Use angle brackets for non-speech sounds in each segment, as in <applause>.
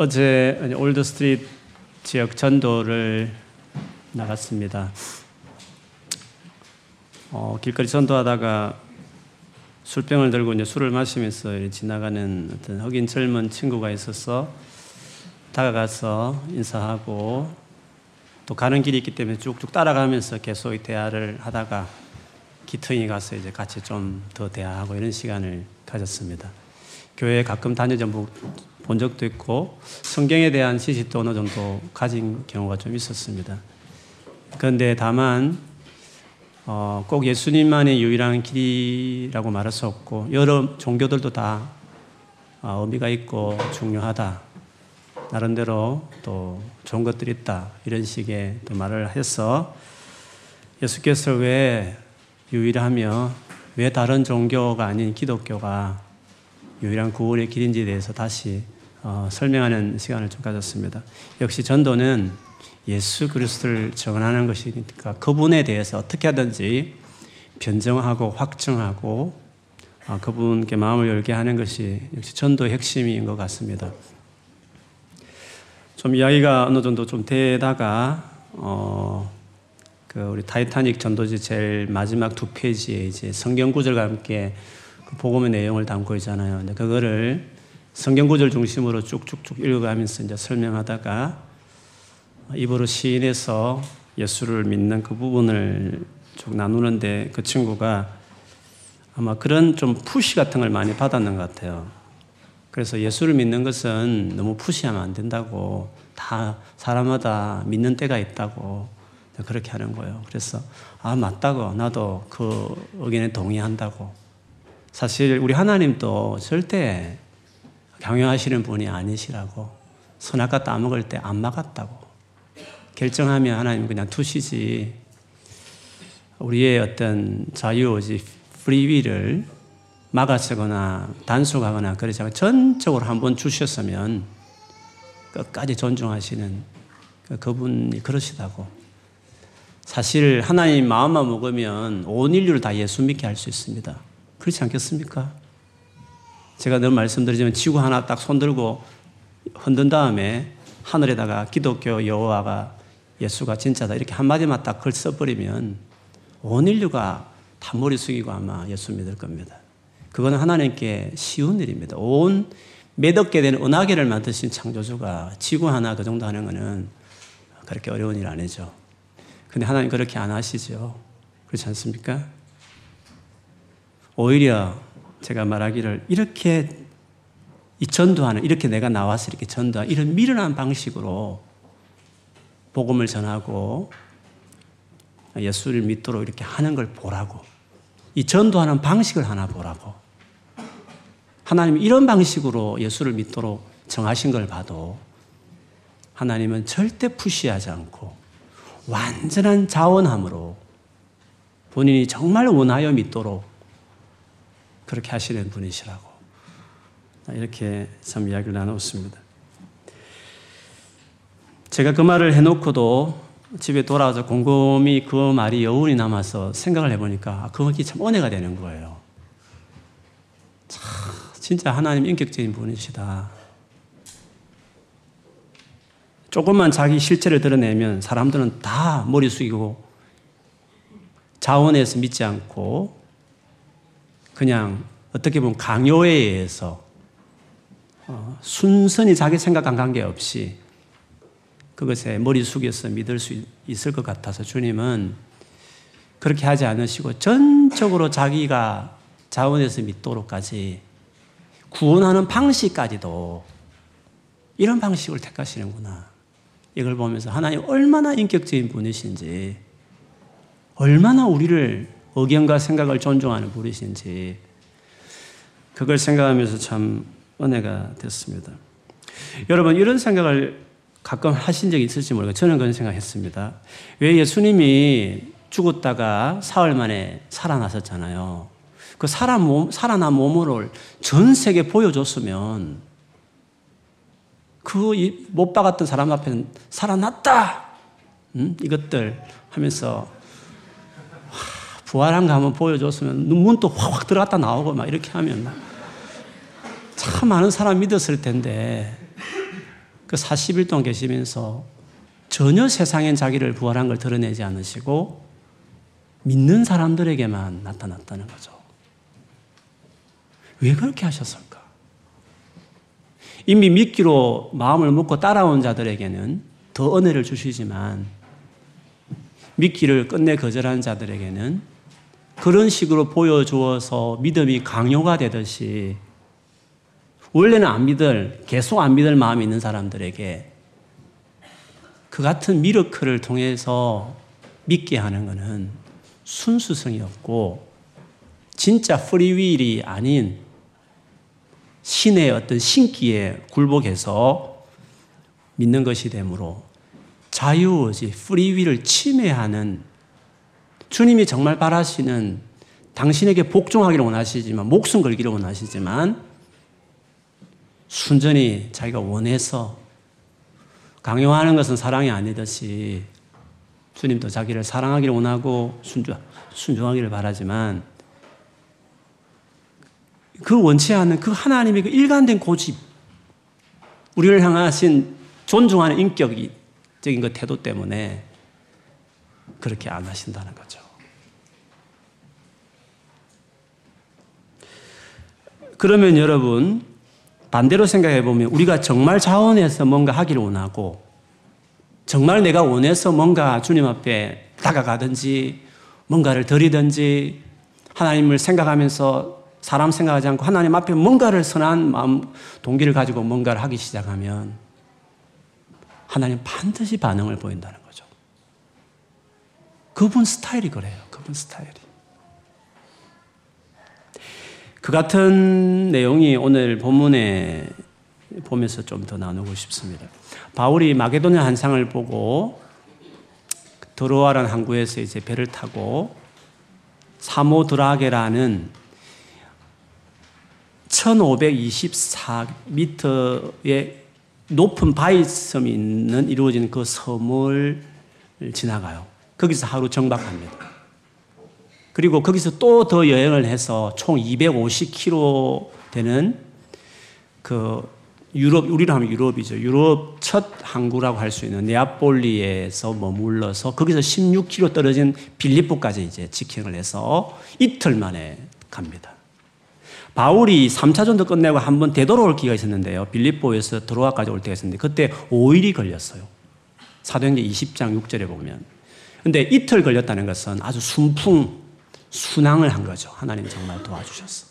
어제 올드 스트리트 지역 전도를 나갔습니다. 어, 길거리 전도하다가 술병을 들고 이제 술을 마시면서 지나가는 어떤 흑인 젊은 친구가 있어서 다가가서 인사하고 또 가는 길이 있기 때문에 쭉쭉 따라가면서 계속 대화를 하다가 기터이 가서 이제 같이 좀 더 대화하고 이런 시간을 가졌습니다. 교회에 가끔 다녀 전부 본 적도 있고 성경에 대한 지식도 어느 정도 가진 경우가 좀 있었습니다. 그런데 다만 어, 꼭 예수님만의 유일한 길이라고 말할 수 없고 여러 종교들도 다 어, 의미가 있고 중요하다. 나름대로 또 좋은 것들이 있다. 이런 식의 또 말을 해서 예수께서 왜 유일하며 왜 다른 종교가 아닌 기독교가 유일한 구원의 길인지에 대해서 다시 어, 설명하는 시간을 좀 가졌습니다. 역시 전도는 예수 그리스도를 전하는 것이니까 그분에 대해서 어떻게 하든지 변정하고 확증하고 어, 그분께 마음을 열게 하는 것이 역시 전도의 핵심인 것 같습니다. 좀 이야기가 어느 정도 좀 되다가 어, 그 우리 타이타닉 전도지 제일 마지막 두 페이지에 이제 성경 구절과 함께 그 복음의 내용을 담고 있잖아요. 근데 그거를 성경 구절 중심으로 쭉쭉쭉 읽어가면서 이제 설명하다가 입으로 시인해서 예수를 믿는 그 부분을 쭉 나누는데 그 친구가 아마 그런 좀 push 같은 걸 많이 받았는 것 같아요. 그래서 예수를 믿는 것은 너무 push하면 안 된다고 다 사람마다 믿는 때가 있다고 그렇게 하는 거예요. 그래서 아 맞다고 나도 그 의견에 동의한다고. 사실 우리 하나님도 절대 강요하시는 분이 아니시라고 선악과 따먹을 때 안 막았다고 결정하면 하나님 그냥 두시지 우리의 어떤 자유의지 프리위를 막아서거나 단속하거나 그러지 않고 전적으로 한번 주셨으면 끝까지 존중하시는 그 그분이 그러시다고. 사실 하나님 마음만 먹으면 온 인류를 다 예수 믿게 할 수 있습니다. 그렇지 않겠습니까? 제가 늘 말씀드리지만 지구 하나 딱 손들고 흔든 다음에 하늘에다가 기독교 여호와가 예수가 진짜다 이렇게 한마디만 딱 글 써버리면 온 인류가 다 머리 숙이고 아마 예수 믿을 겁니다. 그거는 하나님께 쉬운 일입니다. 온개 되는 은하계를 만드신 창조주가 지구 하나 그 정도 하는 거는 그렇게 어려운 일 아니죠. 근데 하나님 그렇게 안 하시죠. 그렇지 않습니까? 오히려 제가 말하기를 이렇게 이 전도하는, 이렇게 내가 나와서 이렇게 전도하는 이런 미련한 방식으로 복음을 전하고 예수를 믿도록 이렇게 하는 걸 보라고. 이 전도하는 방식을 하나 보라고. 하나님 이런 방식으로 예수를 믿도록 정하신 걸 봐도 하나님은 절대 푸시하지 않고 완전한 자원함으로 본인이 정말 원하여 믿도록 그렇게 하시는 분이시라고 이렇게 참 이야기를 나눴습니다. 제가 그 말을 해놓고도 집에 돌아와서 곰곰이 그 말이 여운이 남아서 생각을 해보니까 그것이 참 은혜가 되는 거예요. 참 진짜 하나님 인격적인 분이시다. 조금만 자기 실체를 드러내면 사람들은 다 머리 숙이고 자원에서 믿지 않고 그냥 어떻게 보면 강요에 의해서 어, 순순히 자기 생각과 관계없이 그것에 머리 숙여서 믿을 수 있을 것 같아서 주님은 그렇게 하지 않으시고 전적으로 자기가 자원에서 믿도록까지 구원하는 방식까지도 이런 방식을 택하시는구나. 이걸 보면서 하나님 얼마나 인격적인 분이신지, 얼마나 우리를 의견과 생각을 존중하는 분이신지, 그걸 생각하면서 참 은혜가 됐습니다. 여러분, 이런 생각을 가끔 하신 적이 있을지 모르겠어요. 저는 그런 생각 했습니다. 왜 예수님이 죽었다가 사흘 만에 살아나셨잖아요. 그 살아 몸, 살아난 몸을 전 세계 보여줬으면 그 못 박았던 사람 앞에는 살아났다! 음? 이것들 하면서 부활한 거 한번 보여줬으면 눈문도 확확 들어갔다 나오고 막 이렇게 하면 참 많은 사람 믿었을 텐데 그 40일 동안 계시면서 전혀 세상엔 자기를 부활한 걸 드러내지 않으시고 믿는 사람들에게만 나타났다는 거죠. 왜 그렇게 하셨을까? 이미 믿기로 마음을 먹고 따라온 자들에게는 더 은혜를 주시지만 믿기를 끝내 거절한 자들에게는 그런 식으로 보여주어서 믿음이 강요가 되듯이 원래는 안 믿을, 계속 안 믿을 마음이 있는 사람들에게 그 같은 미러클을 통해서 믿게 하는 것은 순수성이 없고 진짜 프리윌이 아닌 신의 어떤 신기에 굴복해서 믿는 것이 되므로 자유의지, 프리윌을 침해하는 주님이 정말 바라시는 당신에게 복종하기를 원하시지만 목숨 걸기를 원하시지만 순전히 자기가 원해서 강요하는 것은 사랑이 아니듯이 주님도 자기를 사랑하기를 원하고 순종, 순종하기를 바라지만 그 원치 않는 그 하나님의 그 일관된 고집, 우리를 향하신 존중하는 인격적인 그 태도 때문에 그렇게 안 하신다는 거죠. 그러면 여러분, 반대로 생각해 보면 우리가 정말 자원해서 뭔가 하기를 원하고 정말 내가 원해서 뭔가 주님 앞에 다가가든지 뭔가를 드리든지 하나님을 생각하면서 사람 생각하지 않고 하나님 앞에 뭔가를 선한 마음, 동기를 가지고 뭔가를 하기 시작하면 하나님 반드시 반응을 보인다는 거죠. 그분 스타일이 그래요. 그분 스타일이. 그 같은 내용이 오늘 본문에 보면서 좀 더 나누고 싶습니다. 바울이 마게도냐 한상을 보고 드로아라는 항구에서 이제 배를 타고 사모드라게라는 1524m의 높은 바위섬이 있는 이루어진 그 섬을 지나가요. 거기서 하루 정박합니다. 그리고 거기서 또 더 여행을 해서 총 250km 되는 그 유럽, 우리로 하면 유럽이죠. 유럽 첫 항구라고 할 수 있는 네아폴리에서 머물러서 거기서 16km 떨어진 빌리포까지 이제 직행을 해서 이틀 만에 갑니다. 바울이 3차 전도 끝내고 한 번 되돌아올 기가 있었는데요. 빌리포에서 들어와까지 올 때가 있었는데 그때 5일이 걸렸어요. 사도행전 20장 6절에 보면. 근데 이틀 걸렸다는 것은 아주 순풍, 순항을 한 거죠. 하나님 정말 도와주셨어.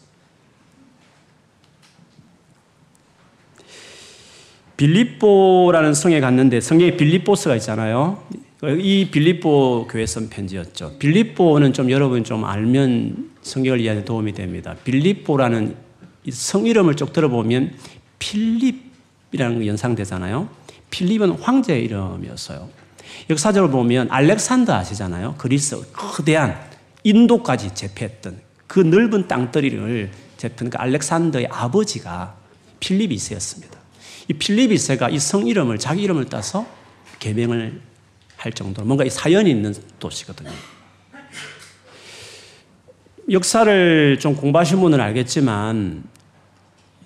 빌립보라는 성에 갔는데 성에 빌립보스가 있잖아요. 이 빌립보 교회 선 편지였죠. 빌립보는 좀 여러분 좀 알면 성경을 이해하는 도움이 됩니다. 빌립보라는 성 이름을 쭉 들어보면 필립이라는 연상되잖아요. 필립은 황제의 이름이었어요. 역사적으로 보면 알렉산더 아시잖아요. 그리스 거대한 인도까지 제패했던 그 넓은 땅덩이를 제패한 그 알렉산더의 아버지가 필리비스였습니다. 이 필리비스가 이 성 이름을 자기 이름을 따서 개명을 할 정도로 뭔가 이 사연이 있는 도시거든요. 역사를 좀 공부하신 분은 알겠지만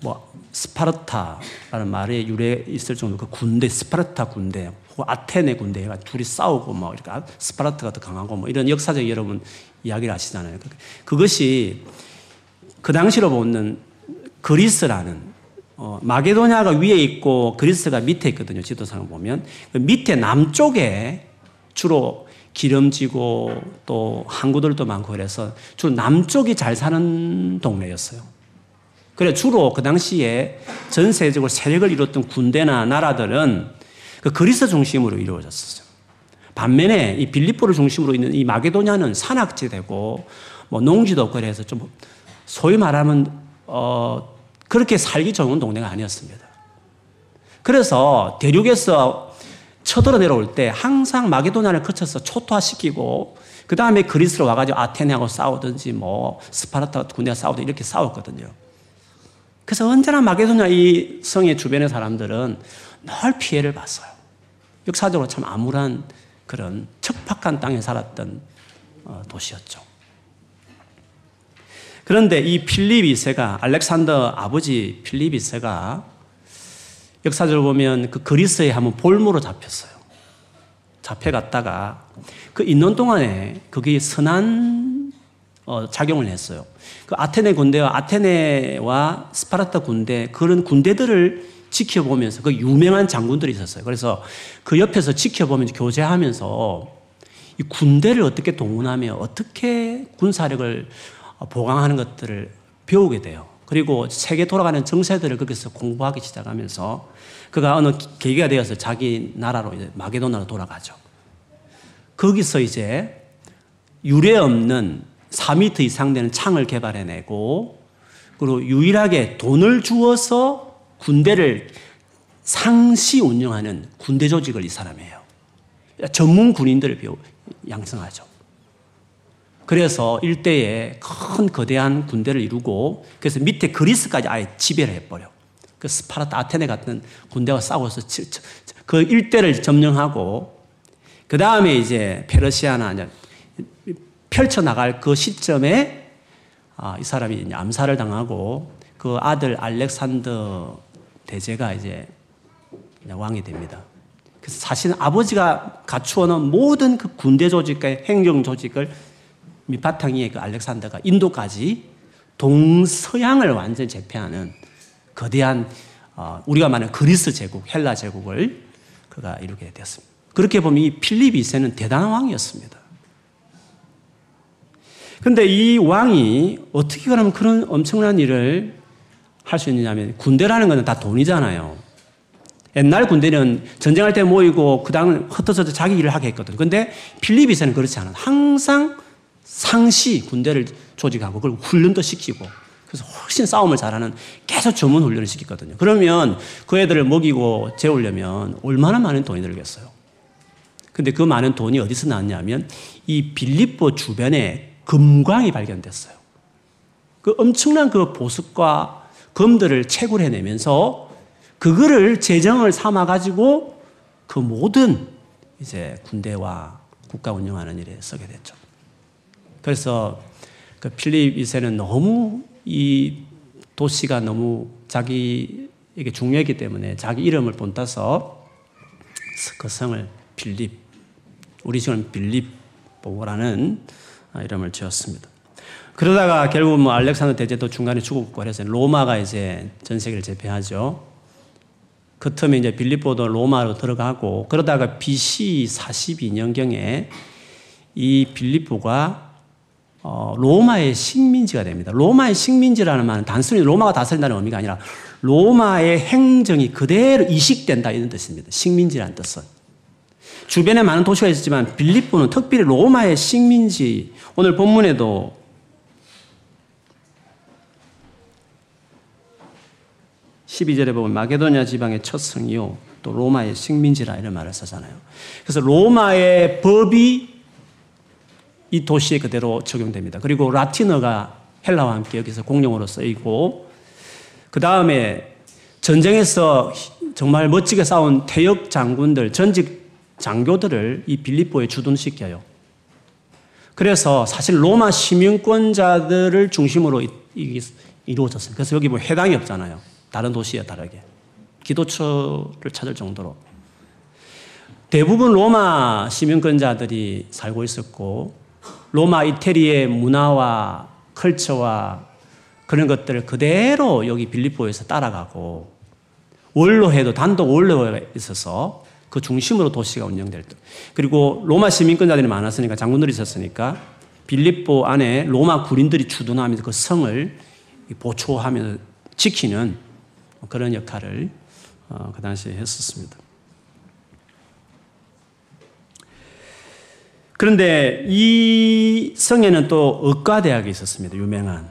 뭐 스파르타라는 말에 유래 있을 정도 그 군대 스파르타 군대 아테네 군대가 둘이 싸우고 뭐 이렇게 스파르타가 더 강하고 뭐 이런 역사적 여러분 이야기를 아시잖아요. 그, 그것이 그 당시로 보는 그리스라는 어, 마게도냐가 위에 있고 그리스가 밑에 있거든요. 지도상을 보면 그 밑에 남쪽에 주로 기름지고 또 항구들도 많고 그래서 주로 남쪽이 잘 사는 동네였어요. 그래 주로 그 당시에 전 세계적으로 세력을 이뤘던 군대나 나라들은 그 그리스 중심으로 이루어졌었어요. 반면에 이 빌립보를 중심으로 있는 이 마게도냐는 산악지대고 뭐 농지도 없고 그래서 좀 소위 말하면 어 그렇게 살기 좋은 동네가 아니었습니다. 그래서 대륙에서 쳐들어 내려올 때 항상 마게도냐를 거쳐서 초토화시키고 그 다음에 그리스로 와가지고 아테네하고 싸우든지 뭐 스파르타 군대가 싸우든 이렇게 싸웠거든요. 그래서 언제나 마게도냐 이 성의 주변의 사람들은 늘 피해를 봤어요. 역사적으로 참 암울한 그런 척박한 땅에 살았던 어, 도시였죠. 그런데 이 필립 2세가 알렉산더 아버지 필립 2세가 역사적으로 보면 그 그리스에 한번 볼모로 잡혔어요. 잡혀갔다가 그 있는 동안에 그게 선한 어, 작용을 했어요. 그 아테네 군대와 아테네와 스파르타 군대 그런 군대들을 지켜보면서 그 유명한 장군들이 있었어요. 그래서 그 옆에서 지켜보면서 교제하면서 이 군대를 어떻게 동원하며 어떻게 군사력을 보강하는 것들을 배우게 돼요. 그리고 세계 돌아가는 정세들을 거기서 공부하기 시작하면서 그가 어느 계기가 되어서 자기 나라로 이제 마게도나로 돌아가죠. 거기서 이제 유례 없는 4미터 이상 되는 창을 개발해내고 그리고 유일하게 돈을 주어서 군대를 상시 운영하는 군대 조직을 이 사람이 에요. 전문 군인들을 양성하죠. 그래서 일대에 큰 거대한 군대를 이루고 그래서 밑에 그리스까지 아예 지배를 해버려. 그 스파르타 아테네 같은 군대와 싸워서 그 일대를 점령하고 그 다음에 이제 페르시아나 펼쳐나갈 그 시점에 아, 이 사람이 암살을 당하고 그 아들 알렉산더 대제가 이제 왕이 됩니다. 그래서 사실 아버지가 갖추어놓은 모든 그 군대 조직과 행정 조직을 밑바탕 위에 그 알렉산더가 인도까지 동서양을 완전히 제패하는 거대한 어, 우리가 말하는 그리스 제국, 헬라 제국을 그가 이루게 되었습니다. 그렇게 보면 이 필립 2세는 대단한 왕이었습니다. 근데 이 왕이 어떻게 그러면 그런 엄청난 일을 할 수 있느냐면 군대라는 것은 다 돈이잖아요. 옛날 군대는 전쟁할 때 모이고 그 다음은 흩어져서 자기 일을 하게 했거든. 근데 필리비스는 그렇지 않아. 항상 상시 군대를 조직하고 그걸 훈련도 시키고 그래서 훨씬 싸움을 잘하는 계속 전문 훈련을 시켰거든요. 그러면 그 애들을 먹이고 재우려면 얼마나 많은 돈이 들겠어요. 근데 그 많은 돈이 어디서 나왔냐면 이 빌립보 주변에 금광이 발견됐어요. 그 엄청난 그 보석과 금들을 채굴해내면서 그거를 재정을 삼아가지고 그 모든 이제 군대와 국가 운영하는 일에 쓰게 됐죠. 그래서 그 필립 2세는 너무 이 도시가 너무 자기에게 중요했기 때문에 자기 이름을 본따서 그 성을 빌립, 우리 지금 빌립보라는 이름을 지었습니다. 그러다가 결국 뭐 알렉산더 대제도 중간에 죽었고 그래서 로마가 이제 전 세계를 제패하죠. 그 틈에 이제 빌립보도 로마로 들어가고 그러다가 BC 42년경에 이 빌립보가 어, 로마의 식민지가 됩니다. 로마의 식민지라는 말은 단순히 로마가 다스린다는 의미가 아니라 로마의 행정이 그대로 이식된다 이런 뜻입니다. 식민지라는 뜻은. 주변에 많은 도시가 있었지만 빌립보는 특별히 로마의 식민지. 오늘 본문에도 12절에 보면 마게도냐 지방의 첫 성이요. 또 로마의 식민지라 이런 말을 쓰잖아요. 그래서 로마의 법이 이 도시에 그대로 적용됩니다. 그리고 라틴어가 헬라와 함께 여기서 공용어로 쓰이고 그 다음에 전쟁에서 정말 멋지게 싸운 태역 장군들, 전직 장교들을 이 빌립보에 주둔시켜요. 그래서 사실 로마 시민권자들을 중심으로 이루어졌어요. 그래서 여기 뭐 해당이 없잖아요. 다른 도시에 다르게. 기도처를 찾을 정도로. 대부분 로마 시민권자들이 살고 있었고, 로마 이태리의 문화와 컬처와 그런 것들을 그대로 여기 빌립보에서 따라가고, 원로회도 단독 원로회가 있어서 그 중심으로 도시가 운영될 때. 그리고 로마 시민권자들이 많았으니까 장군들이 있었으니까 빌립보 안에 로마 군인들이 주둔하면서 그 성을 보초하며 지키는 그런 역할을 어, 그 당시에 했었습니다. 그런데 이 성에는 또 의과대학이 있었습니다. 유명한.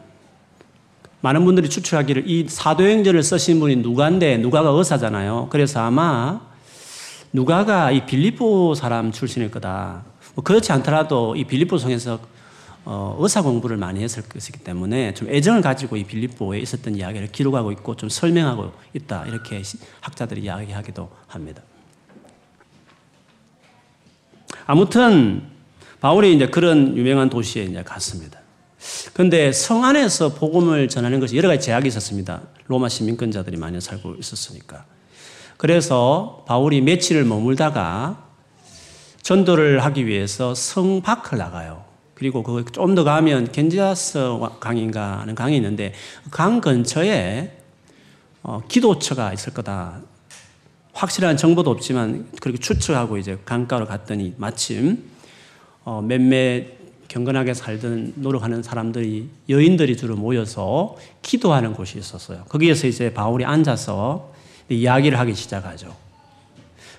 많은 분들이 추측하기를 이 사도행전을 쓰신 분이 누가인데 누가가 의사잖아요. 그래서 아마 누가가 이 빌립보 사람 출신일 거다. 뭐 그렇지 않더라도 이 빌립보 성에서 어, 의사 공부를 많이 했을 것이기 때문에 좀 애정을 가지고 이 빌립보에 있었던 이야기를 기록하고 있고 좀 설명하고 있다. 이렇게 학자들이 이야기하기도 합니다. 아무튼 바울이 이제 그런 유명한 도시에 이제 갔습니다. 그런데 성 안에서 복음을 전하는 것이 여러 가지 제약이 있었습니다. 로마 시민권자들이 많이 살고 있었으니까. 그래서 바울이 며칠을 머물다가 전도를 하기 위해서 성 밖을 나가요. 그리고 그 좀 더 가면 겐지아스 강인가 하는 강이 있는데 그강 근처에 어, 기도처가 있을 거다. 확실한 정보도 없지만 그렇게 추측하고 이제 강가로 갔더니 마침 어, 몇몇 경건하게 살던 노력하는 사람들이 여인들이 주로 모여서 기도하는 곳이 있었어요. 거기에서 이제 바울이 앉아서 이야기를 하기 시작하죠.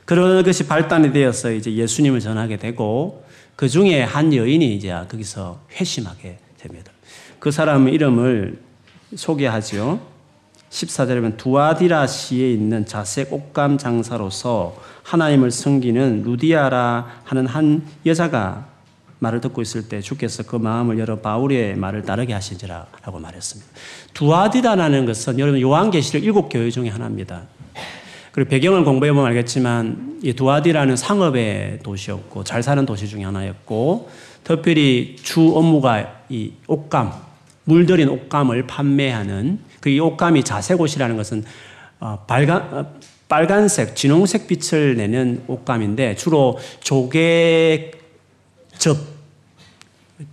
그런 것이 발단이 되어서 이제 예수님을 전하게 되고 그 중에 한 여인이 이제 거기서 회심하게 됩니다. 그 사람 이름을 소개하죠. 14절에 보면 두아디라 시에 있는 자색 옷감 장사로서 하나님을 섬기는 루디아라 하는 한 여자가 말을 듣고 있을 때 주께서 그 마음을 열어 바울의 말을 따르게 하시지라라고 말했습니다. 두아디라는 것은 여러분 요한계시록 일곱 교회 중에 하나입니다. 그리고 배경을 공부해 보면 알겠지만 이 두아디라는 상업의 도시였고 잘 사는 도시 중에 하나였고 특별히 주 업무가 이 옷감 물들인 옷감을 판매하는 그 이 옷감이 자색옷이라는 것은 어, 빨간 어, 빨간색 진홍색 빛을 내는 옷감인데 주로 조개 접,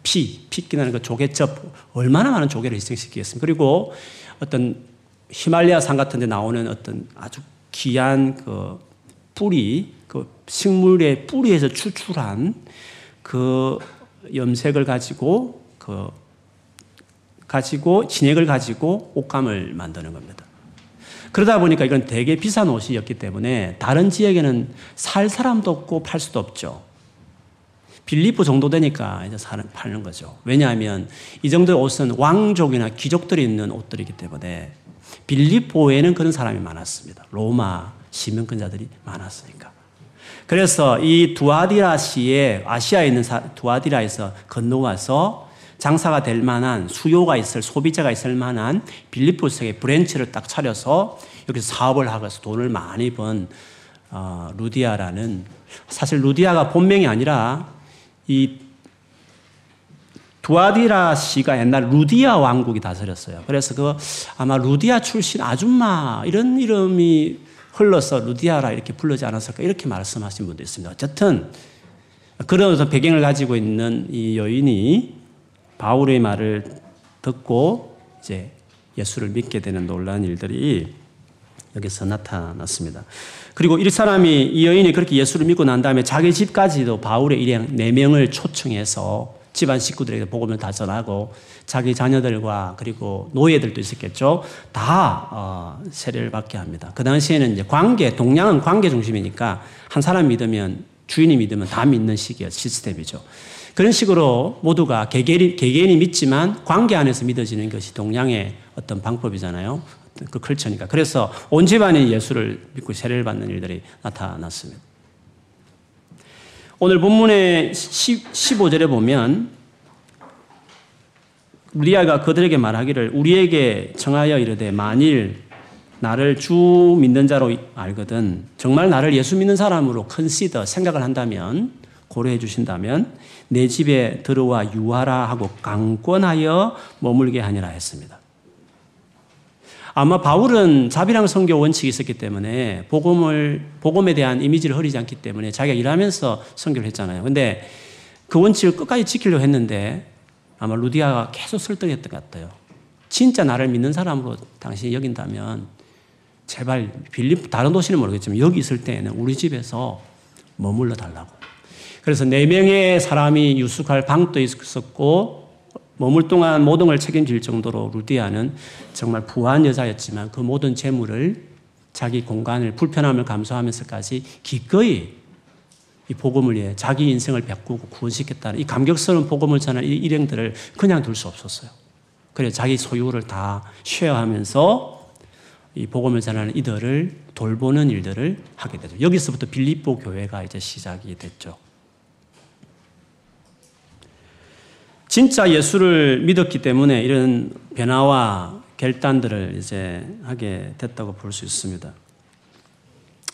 피, 피끼나는 그 조개접, 얼마나 많은 조개를 희생시키겠습니까? 그리고 어떤 히말리아 산 같은 데 나오는 어떤 아주 귀한 그 뿌리, 그 식물의 뿌리에서 추출한 그 염색을 가지고 그 가지고 진액을 가지고 옷감을 만드는 겁니다. 그러다 보니까 이건 되게 비싼 옷이었기 때문에 다른 지역에는 살 사람도 없고 팔 수도 없죠. 빌립보 정도 되니까 이제 사는, 파는 거죠. 왜냐하면 이 정도의 옷은 왕족이나 귀족들이 입는 옷들이기 때문에 빌립보에는 그런 사람이 많았습니다. 로마 시민권자들이 많았으니까. 그래서 이 두아디라시에 아시아에 있는 두아디라에서 건너와서 장사가 될 만한 수요가 있을 소비자가 있을 만한 빌립보에 branch를 딱 차려서 여기서 사업을 하고서 돈을 많이 번 어, 루디아라는 사실 루디아가 본명이 아니라 이 두아디라 씨가 옛날 루디아 왕국이 다스렸어요. 그래서 그 아마 루디아 출신 아줌마 이런 이름이 흘러서 루디아라 이렇게 부르지 않았을까 이렇게 말씀하신 분도 있습니다. 어쨌든 그런 어떤 배경을 가지고 있는 이 여인이 바울의 말을 듣고 이제 예수를 믿게 되는 놀라운 일들이 여기서 나타났습니다. 그리고 이 사람이 이 여인이 그렇게 예수를 믿고 난 다음에 자기 집까지도 바울의 일행 네 명을 초청해서 집안 식구들에게 복음을 다 전하고 자기 자녀들과 그리고 노예들도 있었겠죠. 다 어, 세례를 받게 합니다. 그 당시에는 이제 관계, 동양은 관계 중심이니까 한 사람 믿으면 주인이 믿으면 다 믿는 시기의 시스템이죠. 그런 식으로 모두가 개개인이, 개개인이 믿지만 관계 안에서 믿어지는 것이 동양의 어떤 방법이잖아요. 그 컬처니까. 그래서 온 집안이 예수를 믿고 세례를 받는 일들이 나타났습니다. 오늘 본문의 15절에 보면 리아가 그들에게 말하기를 우리에게 청하여 이르되 만일 나를 주 믿는 자로 알거든 정말 나를 예수 믿는 사람으로 컨시더 생각을 한다면 고려해 주신다면 내 집에 들어와 유하라 하고 강권하여 머물게 하니라 했습니다. 아마 바울은 자비랑 성교 원칙이 있었기 때문에 복음을 복음에 대한 이미지를 흐리지 않기 때문에 자기가 일하면서 성교를 했잖아요. 근데 그 원칙을 끝까지 지키려고 했는데 아마 루디아가 계속 설득했던 것 같아요. 진짜 나를 믿는 사람으로 당신이 여긴다면 제발 빌립 다른 도시는 모르겠지만 여기 있을 때에는 우리 집에서 머물러 달라고. 그래서 네 명의 사람이 유숙할 방도 있었고 머물 동안 모든 걸 책임질 정도로 루디아는 정말 부한 여자였지만 그 모든 재물을 자기 공간을 불편함을 감수하면서까지 기꺼이 이 복음을 위해 자기 인생을 바꾸고 구원시켰다는 이 감격스러운 복음을 전하는 이 일행들을 그냥 둘 수 없었어요. 그래 자기 소유를 다 쉐어하면서 이 복음을 전하는 이들을 돌보는 일들을 하게 되죠. 여기서부터 빌립보 교회가 이제 시작이 됐죠. 진짜 예수를 믿었기 때문에 이런 변화와 결단들을 이제 하게 됐다고 볼 수 있습니다.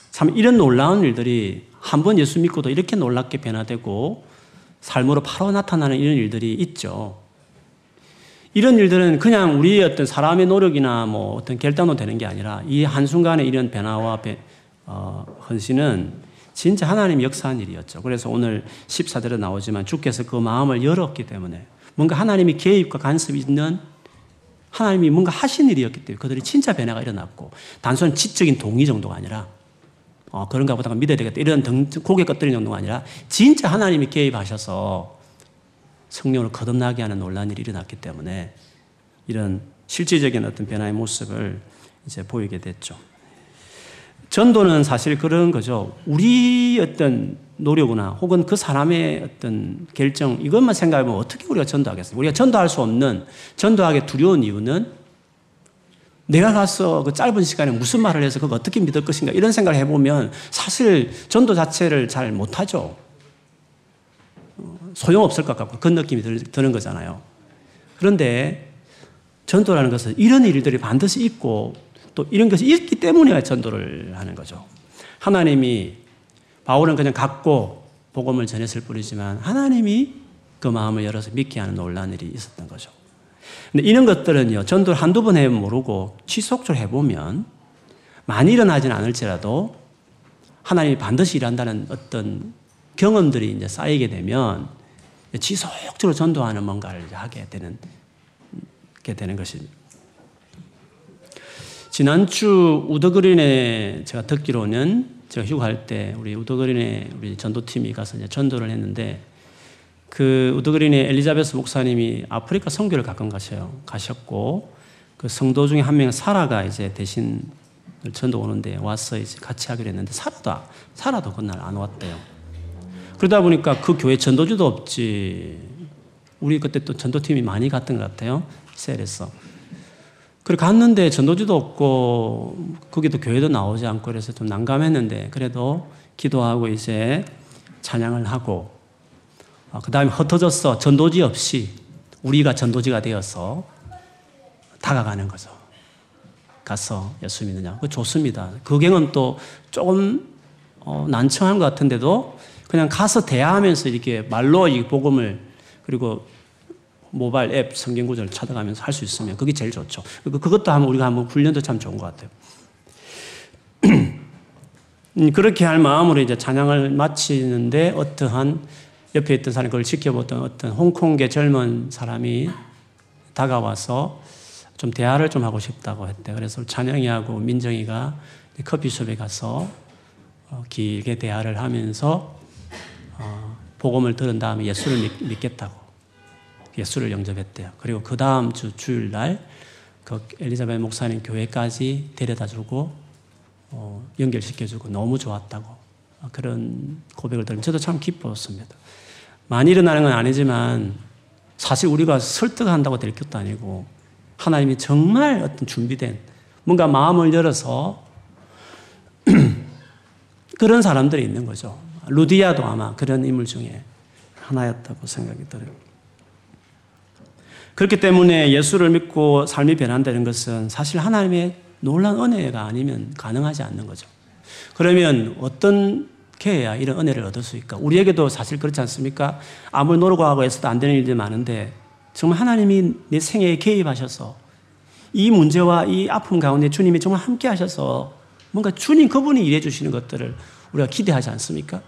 참 이런 놀라운 일들이 한 번 예수 믿고도 이렇게 놀랍게 변화되고 삶으로 바로 나타나는 이런 일들이 있죠. 이런 일들은 그냥 우리의 어떤 사람의 노력이나 뭐 어떤 결단으로 되는 게 아니라 이 한순간에 이런 변화와 어, 헌신은 진짜 하나님 역사한 일이었죠. 그래서 오늘 14절에 나오지만 주께서 그 마음을 열었기 때문에 뭔가 하나님이 개입과 간섭이 있는 하나님이 뭔가 하신 일이었기 때문에 그들이 진짜 변화가 일어났고 단순 지적인 동의 정도가 아니라 어, 그런가 보다가 믿어야 되겠다 이런 등, 고개 꺾드리는 정도가 아니라 진짜 하나님이 개입하셔서 성령을 거듭나게 하는 놀란 일이 일어났기 때문에 이런 실질적인 어떤 변화의 모습을 이제 보이게 됐죠. 전도는 사실 그런 거죠. 우리 어떤 노력이나 혹은 그 사람의 어떤 결정 이것만 생각하면 어떻게 우리가 전도하겠어요? 우리가 전도할 수 없는 전도하기 두려운 이유는 내가 가서 그 짧은 시간에 무슨 말을 해서 그거 어떻게 믿을 것인가 이런 생각을 해보면 사실 전도 자체를 잘 못하죠. 소용없을 것 같고 그런 느낌이 드는 거잖아요. 그런데 전도라는 것은 이런 일들이 반드시 있고 또 이런 것이 있기 때문에 전도를 하는 거죠. 하나님이 바울은 그냥 갖고 복음을 전했을 뿐이지만 하나님이 그 마음을 열어서 믿게 하는 놀란 일이 있었던 거죠. 근데 이런 것들은요, 전도를 한두 번 해보면 모르고 지속적으로 해보면 많이 일어나지는 않을지라도 하나님이 반드시 일한다는 어떤 경험들이 이제 쌓이게 되면 지속적으로 전도하는 뭔가를 하게 되는, 게 되는 것입니다. 지난주 우더그린에 제가 듣기로는 제가 휴가할 때 우리 우더그린에 우리 전도팀이 가서 이제 전도를 했는데 그 우더그린의 엘리자베스 목사님이 아프리카 선교를 가끔 가셔요. 가셨고 그 성도 중에 한 명 사라가 이제 대신 전도 오는데 와서 이제 같이 하기로 했는데 사라도 사라도 그날 안 왔대요. 그러다 보니까 그 교회 전도주도 없지. 우리 그때 또 전도팀이 많이 갔던 것 같아요. 셀에서. 그래 갔는데 전도주도 없고 거기도 교회도 나오지 않고 그래서 좀 난감했는데 그래도 기도하고 이제 찬양을 하고 어, 그 다음에 흩어져서 전도지 없이 우리가 전도지가 되어서 다가가는 거죠. 가서 예수 믿느냐. 그 좋습니다. 그 경험 또 조금 어, 난처한 것 같은데도 그냥 가서 대화하면서 이렇게 말로 이 복음을 그리고 모바일 앱 성경 구절을 찾아가면서 할 수 있으면 그게 제일 좋죠. 그것도 한번 우리가 한번 훈련도 참 좋은 것 같아요. <clears throat> 음, 그렇게 할 마음으로 이제 찬양을 마치는데 어떠한 옆에 있던 사람이 그걸 지켜보던 어떤 홍콩계 젊은 사람이 다가와서 좀 대화를 좀 하고 싶다고 했대. 그래서 찬영이하고 민정이가 커피숍에 가서 어, 길게 대화를 하면서 어, 복음을 들은 다음에 예수를 믿 겠다고 예수를 영접했대요. 그리고 그 다음 주 주일날 그 엘리자베 목사님 교회까지 데려다 주고 어, 연결시켜주고 너무 좋았다고 그런 고백을 들으면 저도 참 기뻤습니다. 많이 일어나는 건 아니지만 사실 우리가 설득한다고 될 것도 아니고 하나님이 정말 어떤 준비된 뭔가 마음을 열어서 <clears throat> 그런 사람들이 있는 거죠. 루디아도 아마 그런 인물 중에 하나였다고 생각이 들어요. 그렇기 때문에 예수를 믿고 삶이 변한다는 것은 사실 하나님의 놀란 은혜가 아니면 가능하지 않는 거죠. 그러면 어떻게 해야 이런 은혜를 얻을 수 있을까? 우리에게도 사실 그렇지 않습니까? 아무리 노력하고 해서도 안 되는 일들이 많은데 정말 하나님이 내 생애에 개입하셔서 이 문제와 이 아픔 가운데 주님이 정말 함께 하셔서 뭔가 주님 그분이 일해 주시는 것들을 우리가 기대하지 않습니까?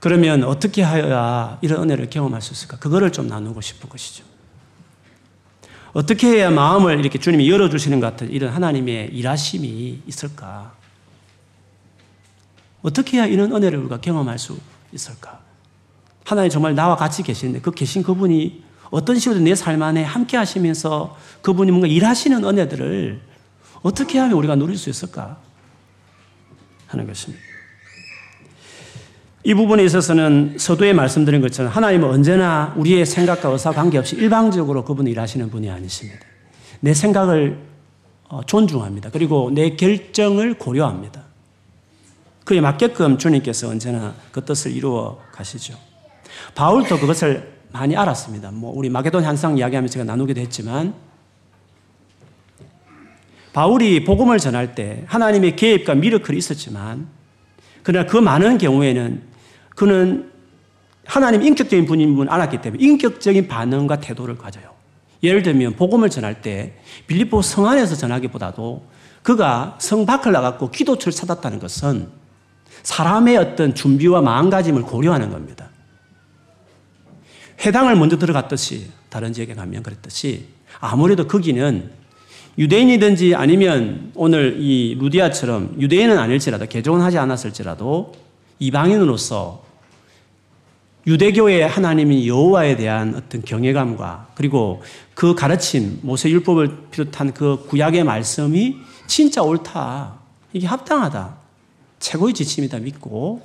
그러면 어떻게 하여야 이런 은혜를 경험할 수 있을까? 그거를 좀 나누고 싶은 것이죠. 어떻게 해야 마음을 이렇게 주님이 열어주시는 것 같은 이런 하나님의 일하심이 있을까? 어떻게 해야 이런 은혜를 우리가 경험할 수 있을까? 하나님 정말 나와 같이 계시는데 그 계신 그분이 어떤 식으로 내 삶 안에 함께 하시면서 그분이 뭔가 일하시는 은혜들을 어떻게 하면 우리가 누릴 수 있을까? 하는 것입니다. 이 부분에 있어서는 서두에 말씀드린 것처럼 하나님은 언제나 우리의 생각과 의사 관계없이 일방적으로 그분이 일하시는 분이 아니십니다. 내 생각을 어, 존중합니다. 그리고 내 결정을 고려합니다. 그에 맞게끔 주님께서 언제나 그 뜻을 이루어 가시죠. 바울도 그것을 많이 알았습니다. 뭐 우리 마게돈 현상 이야기하면서 제가 나누기도 했지만 바울이 복음을 전할 때 하나님의 개입과 미러클이 있었지만 그러나 그 많은 경우에는 그는 하나님 인격적인 분인 분 알았기 때문에 인격적인 반응과 태도를 가져요. 예를 들면 복음을 전할 때 빌립보 성 안에서 전하기보다도 그가 성 밖을 나갔고 기도처를 찾았다는 것은 사람의 어떤 준비와 마음가짐을 고려하는 겁니다. 회당을 먼저 들어갔듯이 다른 지역에 가면 그랬듯이 아무래도 거기는 유대인이든지 아니면 오늘 이 루디아처럼 유대인은 아닐지라도 개종하지 않았을지라도 이방인으로서 유대교의 하나님인 여호와에 대한 어떤 경외감과 그리고 그 가르침 모세 율법을 비롯한 그 구약의 말씀이 진짜 옳다. 이게 합당하다. 최고의 지침이다 믿고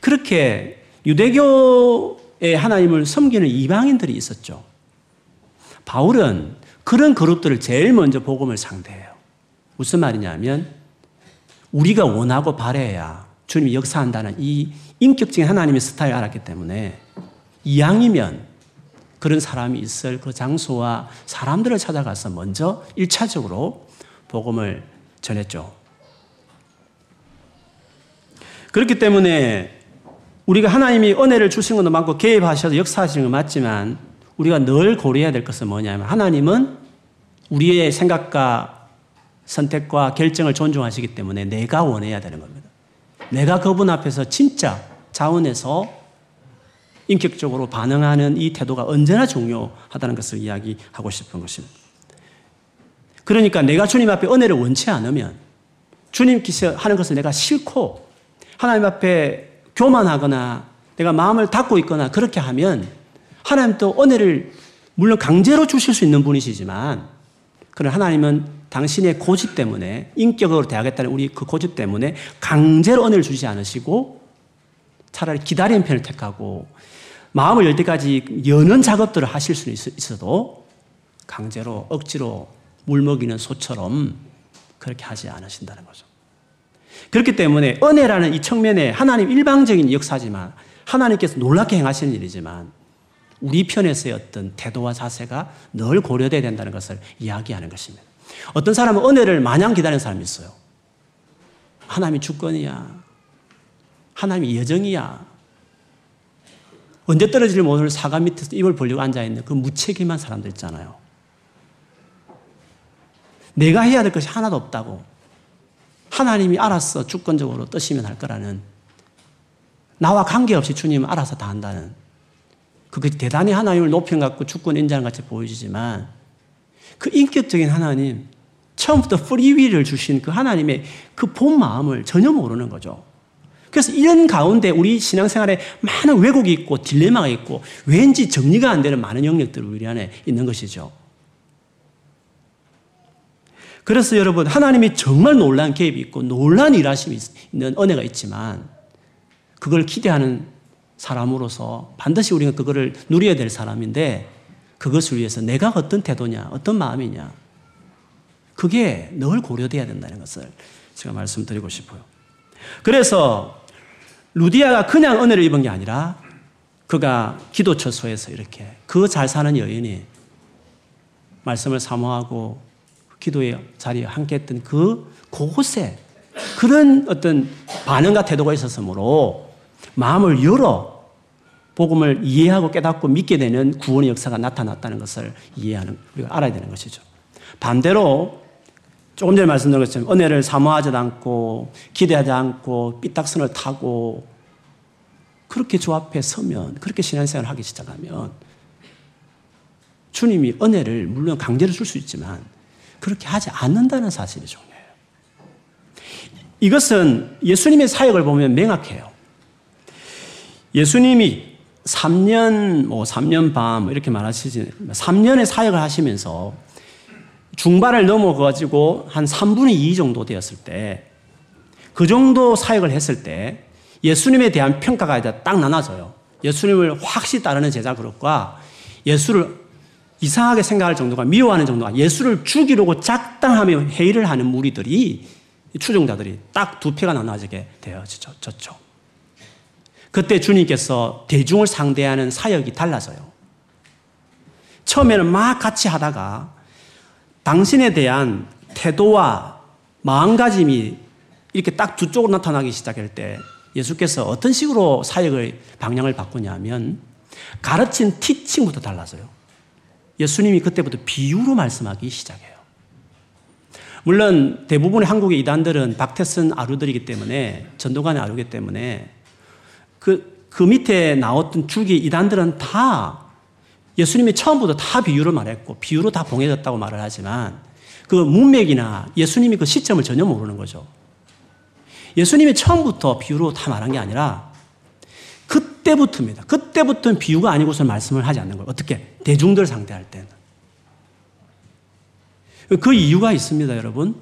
그렇게 유대교의 하나님을 섬기는 이방인들이 있었죠. 바울은 그런 그룹들을 제일 먼저 복음을 상대해요. 무슨 말이냐면 우리가 원하고 바래야 주님이 역사한다는 이 인격적인 하나님의 스타일을 알았기 때문에 이왕이면 그런 사람이 있을 그 장소와 사람들을 찾아가서 먼저 1차적으로 복음을 전했죠. 그렇기 때문에 우리가 하나님이 은혜를 주신 것도 많고 개입하셔서 역사하시는 건 맞지만 우리가 늘 고려해야 될 것은 뭐냐면 하나님은 우리의 생각과 선택과 결정을 존중하시기 때문에 내가 원해야 되는 겁니다. 내가 그분 앞에서 진짜 자원해서 인격적으로 반응하는 이 태도가 언제나 중요하다는 것을 이야기하고 싶은 것입니다. 그러니까 내가 주님 앞에 은혜를 원치 않으면 주님께서 하는 것을 내가 싫고 하나님 앞에 교만하거나 내가 마음을 닫고 있거나 그렇게 하면 하나님 또 은혜를 물론 강제로 주실 수 있는 분이시지만 그러나 하나님은 당신의 고집 때문에 인격으로 대하겠다는 우리 그 고집 때문에 강제로 은혜를 주지 않으시고 차라리 기다리는 편을 택하고 마음을 열 때까지 여는 작업들을 하실 수는 있어도 강제로 억지로 물먹이는 소처럼 그렇게 하지 않으신다는 거죠. 그렇기 때문에 은혜라는 이 측면에 하나님 일방적인 역사지만 하나님께서 놀랍게 행하시는 일이지만 우리 편에서의 어떤 태도와 자세가 늘 고려돼야 된다는 것을 이야기하는 것입니다. 어떤 사람은 은혜를 마냥 기다리는 사람이 있어요. 하나님이 주권이야. 하나님이 여정이야. 언제 떨어질지 모르는 사과 밑에서 입을 벌리고 앉아있는 그 무책임한 사람들 있잖아요. 내가 해야 될 것이 하나도 없다고. 하나님이 알아서 주권적으로 뜨시면 할 거라는 나와 관계없이 주님은 알아서 다 한다는 그게 대단히 하나님을 높여갖고 주권 인자는 같이 보여지지만 그 인격적인 하나님 처음부터 프리위를 주신 그 하나님의 그 본 마음을 전혀 모르는 거죠. 그래서 이런 가운데 우리 신앙생활에 많은 왜곡이 있고 딜레마가 있고 왠지 정리가 안 되는 많은 영역들이 우리 안에 있는 것이죠. 그래서 여러분 하나님이 정말 놀란 개입이 있고 놀란 일하심이 있는 은혜가 있지만 그걸 기대하는 사람으로서 반드시 우리가 그거를 누려야 될 사람인데 그것을 위해서 내가 어떤 태도냐 어떤 마음이냐 그게 늘 고려돼야 된다는 것을 제가 말씀드리고 싶어요. 그래서 루디아가 그냥 은혜를 입은 게 아니라 그가 기도처소에서 이렇게 그 잘 사는 여인이 말씀을 사모하고 기도의 자리에 함께 했던 그 그곳에 그런 어떤 반응과 태도가 있었으므로 마음을 열어 복음을 이해하고 깨닫고 믿게 되는 구원의 역사가 나타났다는 것을 이해하는 우리가 알아야 되는 것이죠. 반대로 조금 전에 말씀드린 것처럼 은혜를 사모하지 않고 기대하지 않고 삐딱선을 타고 그렇게 주 앞에 서면 그렇게 신앙생활을 하기 시작하면 주님이 은혜를 물론 강제로 줄 수 있지만 그렇게 하지 않는다는 사실이 중요해요. 이것은 예수님의 사역을 보면 명확해요. 예수님이 3년, 뭐 3년 반, 뭐 이렇게 말하시지, 3년의 사역을 하시면서 중반을 넘어가지고 한 3분의 2 정도 되었을 때, 그 정도 사역을 했을 때, 예수님에 대한 평가가 이제 딱 나눠져요. 예수님을 확실히 따르는 제자 그룹과 예수를 이상하게 생각할 정도가 미워하는 정도가 예수를 죽이려고 작당하며 회의를 하는 무리들이 추종자들이 딱 두 패가 나눠지게 되어졌죠. 그때 주님께서 대중을 상대하는 사역이 달라져요. 처음에는 막 같이 하다가 당신에 대한 태도와 마음가짐이 이렇게 딱 두 쪽으로 나타나기 시작할 때 예수께서 어떤 식으로 사역의 방향을 바꾸냐면 가르친 티칭부터 달라져요. 예수님이 그때부터 비유로 말씀하기 시작해요. 물론 대부분의 한국의 이단들은 박태선 아루들이기 때문에 전도관의 아루기 때문에 그, 그 밑에 나왔던 줄기 이단들은 다 예수님이 처음부터 다 비유를 말했고 비유로 다 봉해졌다고 말을 하지만 그 문맥이나 예수님이 그 시점을 전혀 모르는 거죠. 예수님이 처음부터 비유로 다 말한 게 아니라 그때부터입니다. 그때부터는 비유가 아니고서 말씀을 하지 않는 거예요. 어떻게? 대중들 상대할 때는. 그 이유가 있습니다, 여러분.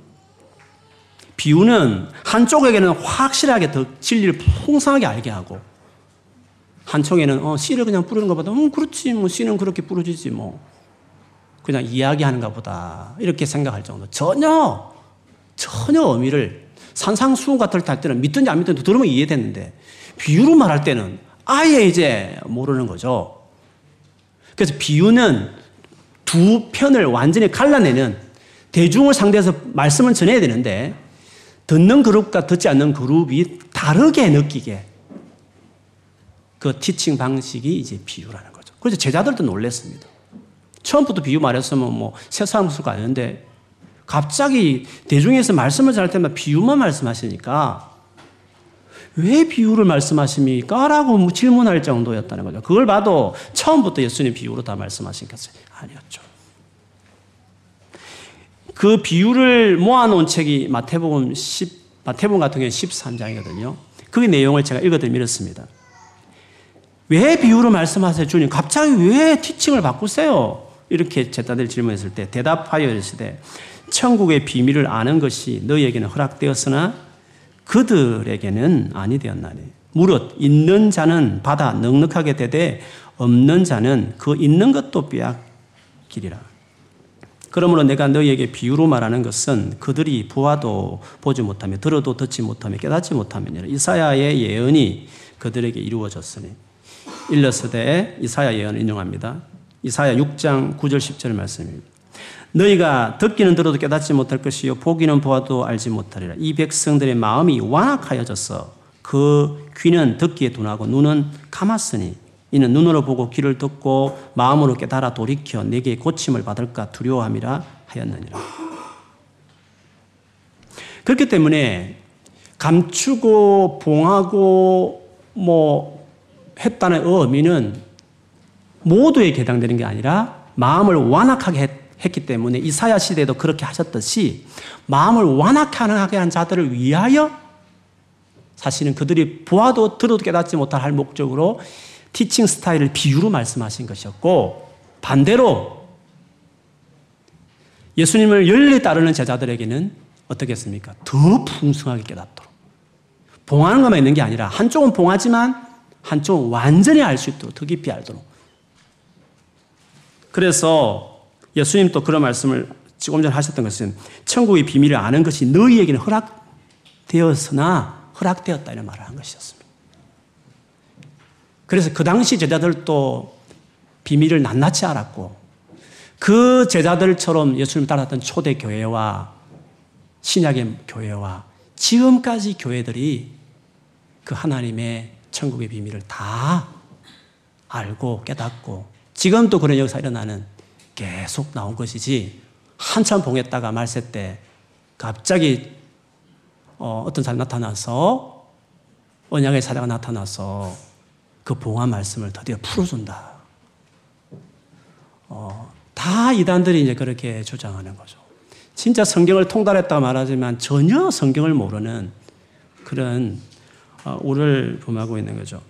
비유는 한쪽에게는 확실하게 더 진리를 풍성하게 알게 하고 한쪽에는 어, 씨를 그냥 뿌리는 것보다 음 그렇지 뭐 씨는 그렇게 뿌려지지 뭐 그냥 이야기하는가 보다 이렇게 생각할 정도 전혀 전혀 의미를 산상수훈 같을 때 할 때는 믿든지 안 믿든지 들으면 이해됐는데 비유로 말할 때는 아예 이제 모르는 거죠. 그래서 비유는 두 편을 완전히 갈라내는 대중을 상대해서 말씀을 전해야 되는데 듣는 그룹과 듣지 않는 그룹이 다르게 느끼게 그 티칭 방식이 이제 비유라는 거죠. 그래서 제자들도 놀랐습니다. 처음부터 비유 말했으면 뭐 세상 수가 아닌데 갑자기 대중에서 말씀을 전할 때마다 비유만 말씀하시니까 왜 비유를 말씀하십니까? 라고 뭐 질문할 정도였다는 거죠. 그걸 봐도 처음부터 예수님 비유로 다 말씀하신 것은 아니었죠. 그 비유를 모아놓은 책이 마태복음 10, 마태복음 같은 경우는 13장이거든요. 그 내용을 제가 읽어드리면 이렇습니다. 왜 비유로 말씀하세요, 주님? 갑자기 왜 티칭을 바꾸세요? 이렇게 제자들 질문했을 때 대답하여 이르시되 천국의 비밀을 아는 것이 너희에게는 허락되었으나 그들에게는 아니 되었나니. 무릇 있는 자는 받아 넉넉하게 되되 없는 자는 그 있는 것도 빼앗기리라. 그러므로 내가 너희에게 비유로 말하는 것은 그들이 보아도 보지 못하며 들어도 듣지 못하며 깨닫지 못하며 이사야의 예언이 그들에게 이루어졌으니 일러스되 이사야 예언을 인용합니다. 이사야 6장 9절 10절 말씀입니다. 너희가 듣기는 들어도 깨닫지 못할 것이요 보기는 보아도 알지 못하리라. 이 백성들의 마음이 완악하여졌어. 그 귀는 듣기에 둔하고 눈은 감았으니 이는 눈으로 보고 귀를 듣고 마음으로 깨달아 돌이켜 내게 고침을 받을까 두려워함이라 하였느니라. 그렇기 때문에 감추고 봉하고 뭐 했다는 의미는 모두에게 해당되는 게 아니라 마음을 완악하게 했, 기 때문에 이사야 시대에도 그렇게 하셨듯이 마음을 완악하게 한 자들을 위하여 사실은 그들이 보아도 들어도 깨닫지 못할 할 목적으로 티칭 스타일을 비유로 말씀하신 것이었고 반대로 예수님을 열리 따르는 제자들에게는 어떻겠습니까? 더 풍성하게 깨닫도록. 봉하는 것만 있는 게 아니라 한쪽은 봉하지만 한쪽은 완전히 알 수 있도록 더 깊이 알도록. 그래서 예수님 또 그런 말씀을 조금 전에 하셨던 것은 천국의 비밀을 아는 것이 너희에게는 허락되었으나 허락되었다 이런 말을 한 것이었습니다. 그래서 그 당시 제자들도 비밀을 낱낱이 알았고 그 제자들처럼 예수님을 따랐던 초대 교회와 신약의 교회와 지금까지 교회들이 그 하나님의 천국의 비밀을 다 알고 깨닫고 지금도 그런 역사 일어나는 계속 나온 것이지 한참 봉했다가 말세 때 갑자기 어, 떤 사람이 나타나서 언약의 사자가 나타나서 그 봉화 말씀을 드디어 풀어준다. 어, 다 이단들이 이제 그렇게 주장하는 거죠. 진짜 성경을 통달했다 말하지만 전혀 성경을 모르는 그런 어, 우를 범하고 있는 거죠.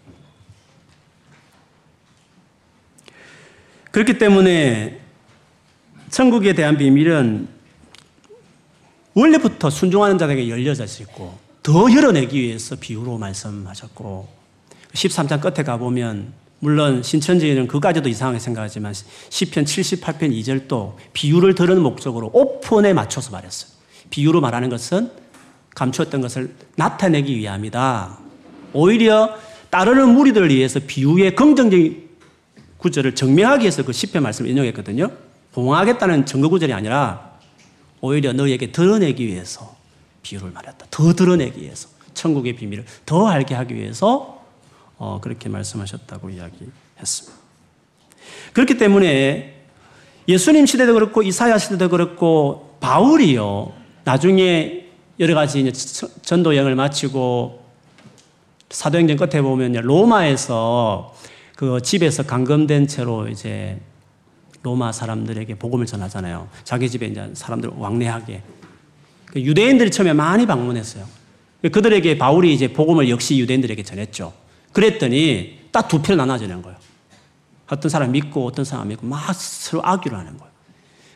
그렇기 때문에 천국에 대한 비밀은 원래부터 순종하는 자에게 열려져 있고 더 열어내기 위해서 비유로 말씀하셨고 13장 끝에 가보면 물론 신천지는 그까지도 이상하게 생각하지만 10편 78편 2절도 비유를 들은 목적으로 오픈에 맞춰서 말했어요. 비유로 말하는 것은 감추었던 것을 나타내기 위함이다. 오히려 따르는 무리들을 위해서 비유의 긍정적인 구절을 증명하기 위해서 그 10편 말씀을 인용했거든요. 봉하겠다는 증거 구절이 아니라 오히려 너에게 드러내기 위해서 비유를 말했다. 더 드러내기 위해서. 천국의 비밀을 더 알게 하기 위해서 어, 그렇게 말씀하셨다고 이야기했습니다. 그렇기 때문에 예수님 시대도 그렇고 이사야 시대도 그렇고 바울이요 나중에 여러 가지 전도 여행을 마치고 사도행전 끝에 보면 로마에서 그 집에서 감금된 채로 이제 로마 사람들에게 복음을 전하잖아요. 자기 집에 이제 사람들 왕래하게. 그 유대인들이 처음에 많이 방문했어요. 그들에게 바울이 이제 복음을 역시 유대인들에게 전했죠. 그랬더니 딱두 표로 나눠지는 거예요. 어떤 사람 믿고 어떤 사람 믿고 막 서로 악유를 하는 거예요.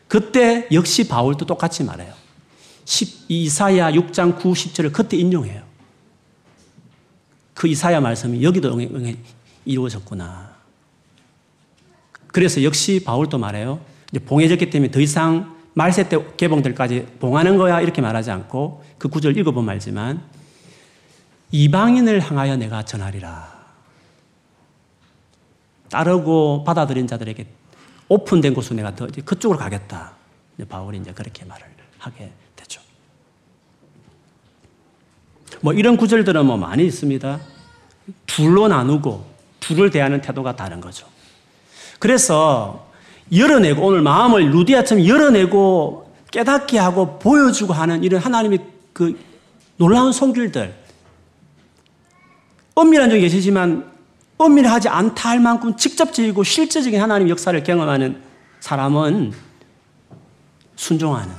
그때 역시 바울도 똑같이 말해요. 10, 이사야 6장 9, 10절을 그때 인용해요. 그 이사야 말씀이 여기도 이루어졌구나. 그래서 역시 바울도 말해요. 이제 봉해졌기 때문에 더 이상 말세 때 개봉될 까지 봉하는 거야 이렇게 말하지 않고 그 구절 읽어보면 알지만 이방인을 향하여 내가 전하리라. 따르고 받아들인 자들에게 오픈된 곳으로 내가 더 그쪽으로 가겠다. 바울이 이제 그렇게 말을 하게 되죠. 뭐 이런 구절들은 뭐 많이 있습니다. 둘로 나누고 둘을 대하는 태도가 다른 거죠. 그래서 열어내고 오늘 마음을 루디아처럼 열어내고 깨닫게 하고 보여주고 하는 이런 하나님의 그 놀라운 손길들 엄밀한 적이 계시지만 엄밀하지 않다 할 만큼 직접적이고 실제적인 하나님 역사를 경험하는 사람은 순종하는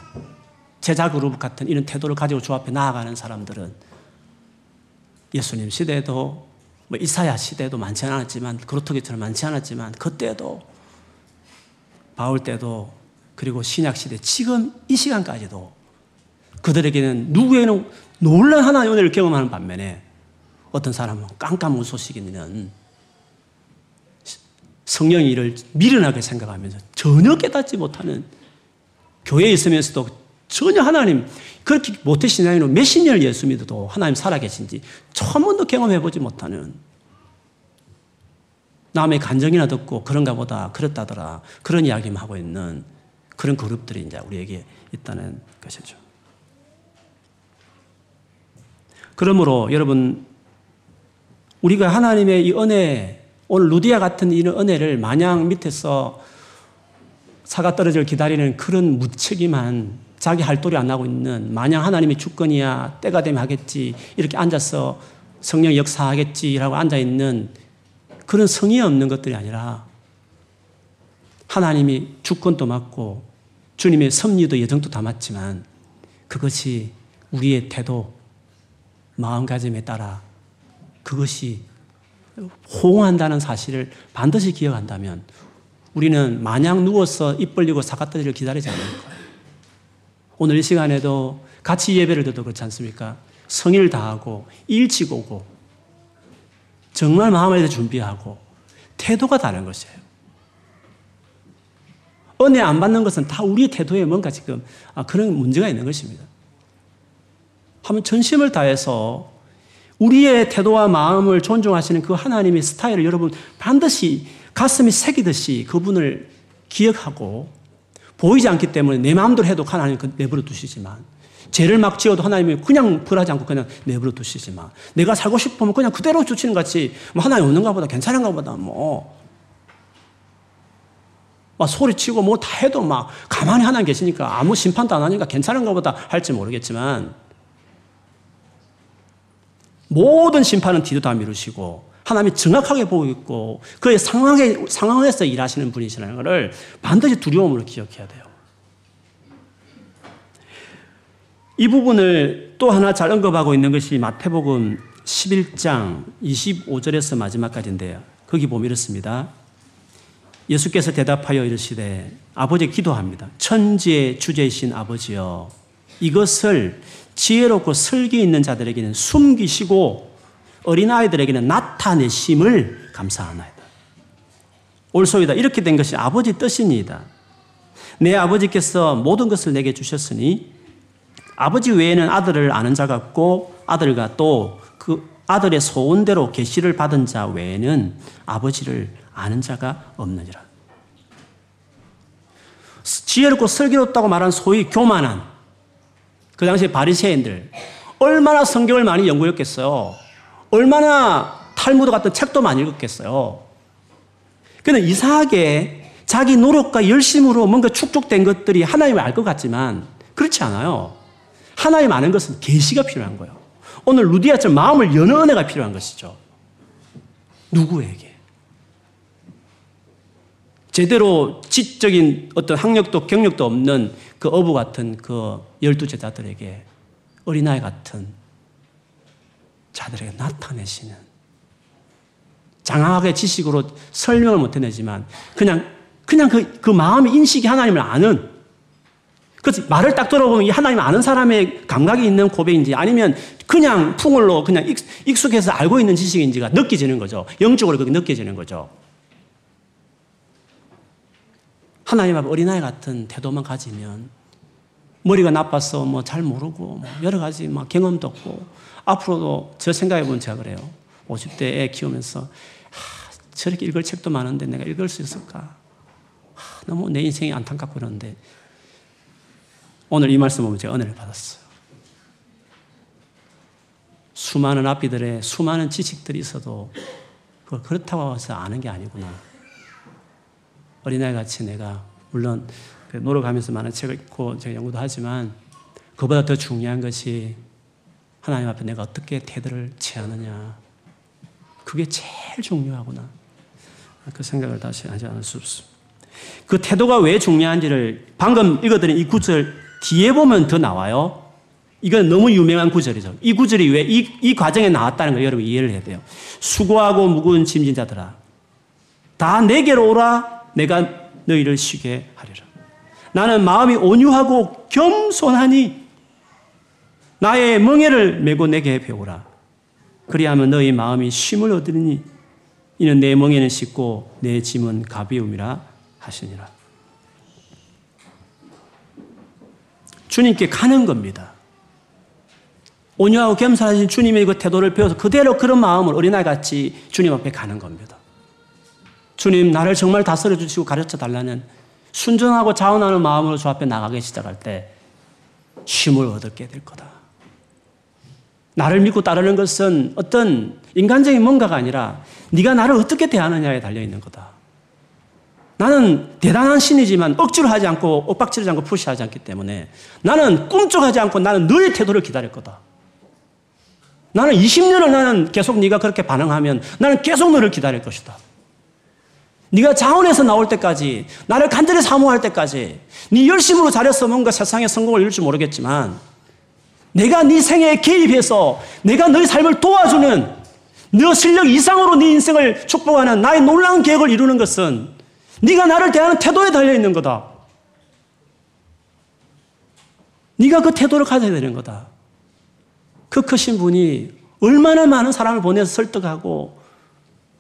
제자 그룹 같은 이런 태도를 가지고 주 앞에 나아가는 사람들은 예수님 시대도 뭐 이사야 시대도 많지 않았지만 그렇토기처럼 많지 않았지만 그때도 바울 때도 그리고 신약 시대 지금 이 시간까지도 그들에게는 누구에는 놀란 하나님의 은혜를 경험하는 반면에 어떤 사람은 깜깜무소식 있는 성령의 일을 미련하게 생각하면서 전혀 깨닫지 못하는 교회에 있으면서도 전혀 하나님 그렇게 모태신앙으로 몇십 년을 예수 믿어도 하나님 살아계신지 처음 번도 경험해보지 못하는 남의 간정이나 듣고 그런가 보다 그렇다더라 그런 이야기만 하고 있는 그런 그룹들이 이제 우리에게 있다는 것이죠. 그러므로 여러분 우리가 하나님의 이 은혜 오늘 루디아 같은 이런 은혜를 마냥 밑에서 사가 떨어질 기다리는 그런 무책임한 자기 할 도리 안 하고 있는 마냥 하나님의 주권이야 때가 되면 하겠지 이렇게 앉아서 성령 역사하겠지라고 앉아 있는 그런 성의 없는 것들이 아니라 하나님이 주권도 맡고 주님의 섭리도 예정도 담았지만 그것이 우리의 태도 마음가짐에 따라 그것이 호응한다는 사실을 반드시 기억한다면 우리는 마냥 누워서 입 벌리고 사과떨리를 기다리지 않을 거예요. 오늘 이 시간에도 같이 예배를 드도 그렇지 않습니까? 성의를 다하고 일찍 오고 정말 마음을 준비하고 태도가 다른 것이에요. 은혜 안 받는 것은 다 우리의 태도에 뭔가 지금 아, 그런 문제가 있는 것입니다. 한번 전심을 다해서 우리의 태도와 마음을 존중하시는 그 하나님의 스타일을 여러분 반드시 가슴이 새기듯이 그분을 기억하고 보이지 않기 때문에 내 마음대로 해도 하나님 그 내버려 두시지만 죄를 막 지어도 하나님이 그냥 벌하지 않고 그냥 내버려 두시지만 내가 살고 싶으면 그냥 그대로 주치는 같이 뭐 하나님 없는가 보다 괜찮은가 보다 뭐. 막 소리치고 뭐 다 해도 막 가만히 하나님 계시니까 아무 심판도 안 하니까 괜찮은가 보다 할지 모르겠지만 모든 심판은 뒤도 다 미루시고 하나님이 정확하게 보고 있고 그의 상황에, 상황에서 일하시는 분이시라는 것을 반드시 두려움으로 기억해야 돼요. 이 부분을 또 하나 잘 언급하고 있는 것이 마태복음 11장 25절에서 마지막까지인데요. 거기 보면 이렇습니다. 예수께서 대답하여 이르시되 아버지 기도합니다. 천지의 주제이신 아버지여 이것을 지혜롭고 설기 있는 자들에게는 숨기시고 어린아이들에게는 나타내심을 감사하나이다. 올소이다. 이렇게 된 것이 아버지 뜻입니다. 내 아버지께서 모든 것을 내게 주셨으니 아버지 외에는 아들을 아는 자가 없고 아들과 또 그 아들의 소원대로 계시를 받은 자 외에는 아버지를 아는 자가 없느니라. 지혜롭고 슬기롭다고 말한 소위 교만한 그 당시에 바리새인들 얼마나 성경을 많이 연구했겠어요. 얼마나 탈무드 같은 책도 많이 읽었겠어요. 그는 이상하게 자기 노력과 열심으로 뭔가 축적된 것들이 하나님을 알 것 같지만 그렇지 않아요. 하나님 아는 것은 계시가 필요한 거예요. 오늘 루디아처럼 마음을 여는 은혜가 필요한 것이죠. 누구에게? 제대로 지적인 어떤 학력도 경력도 없는 그 어부 같은 그 열두 제자들에게 어린아이 같은 자들에게 나타내시는 장황하게 지식으로 설명을 못 해내지만 그냥 그냥 그, 그 마음의 인식이 하나님을 아는 그래서 말을 딱 들어보면 이 하나님 아는 사람의 감각이 있는 고백인지 아니면 그냥 풍을로 그냥 익숙해서 알고 있는 지식인지가 느껴지는 거죠. 영적으로 그게 느껴지는 거죠. 하나님 앞 어린아이 같은 태도만 가지면 머리가 나빠서 뭐 잘 모르고 뭐 여러 가지 막 경험도 없고 앞으로도 저 생각해 보면 제가 그래요. 50대 애 키우면서 하, 저렇게 읽을 책도 많은데 내가 읽을 수 있을까? 하, 너무 내 인생이 안타깝고 그러는데 오늘 이 말씀 보면 제가 은혜를 받았어요. 수많은 앞비들의 수많은 지식들이 있어도 그걸 그렇다고 해서 아는 게 아니구나. 어린아이 같이 내가 물론 그 노력하면서 많은 책을 읽고 제가 연구도 하지만 그보다 더 중요한 것이 하나님 앞에 내가 어떻게 태도를 취하느냐. 그게 제일 중요하구나. 그 생각을 다시 하지 않을 수 없습니다. 그 태도가 왜 중요한지를 방금 읽어드린 이 구절 뒤에 보면 더 나와요. 이건 너무 유명한 구절이죠. 이 구절이 왜 이 이 과정에 나왔다는 걸 여러분 이해를 해야 돼요. 수고하고 무거운 짐진 자들아, 다 내게로 오라. 내가 너희를 쉬게 하리라. 나는 마음이 온유하고 겸손하니 나의 멍에를 메고 내게 배우라. 그리하면 너희 마음이 쉼을 얻으리니 이는 내 멍에는 쉽고 내 짐은 가벼움이라 하시니라. 주님께 가는 겁니다. 온유하고 겸손하신 주님의 그 태도를 배워서 그대로 그런 마음을 어린아이 같이 주님 앞에 가는 겁니다. 주님, 나를 정말 다스려 주시고 가르쳐 달라는 순전하고 자원하는 마음으로 주 앞에 나가기 시작할 때 쉼을 얻게 될 거다. 나를 믿고 따르는 것은 어떤 인간적인 뭔가가 아니라 네가 나를 어떻게 대하느냐에 달려 있는 거다. 나는 대단한 신이지만 억지로 하지 않고 엇박지르지 않고 푸시하지 않기 때문에 나는 꿈쩍하지 않고 나는 너의 태도를 기다릴 거다. 나는 20년을 나는 계속 네가 그렇게 반응하면 나는 계속 너를 기다릴 것이다. 네가 자원에서 나올 때까지 나를 간절히 사모할 때까지 네 열심으로 잘해서 뭔가 세상에 성공을 이룰지 모르겠지만 내가 네 생애에 개입해서 내가 너의 삶을 도와주는 너 실력 이상으로 네 인생을 축복하는 나의 놀라운 계획을 이루는 것은 네가 나를 대하는 태도에 달려 있는 거다. 네가 그 태도를 가져야 되는 거다. 그 크신 분이 얼마나 많은 사람을 보내서 설득하고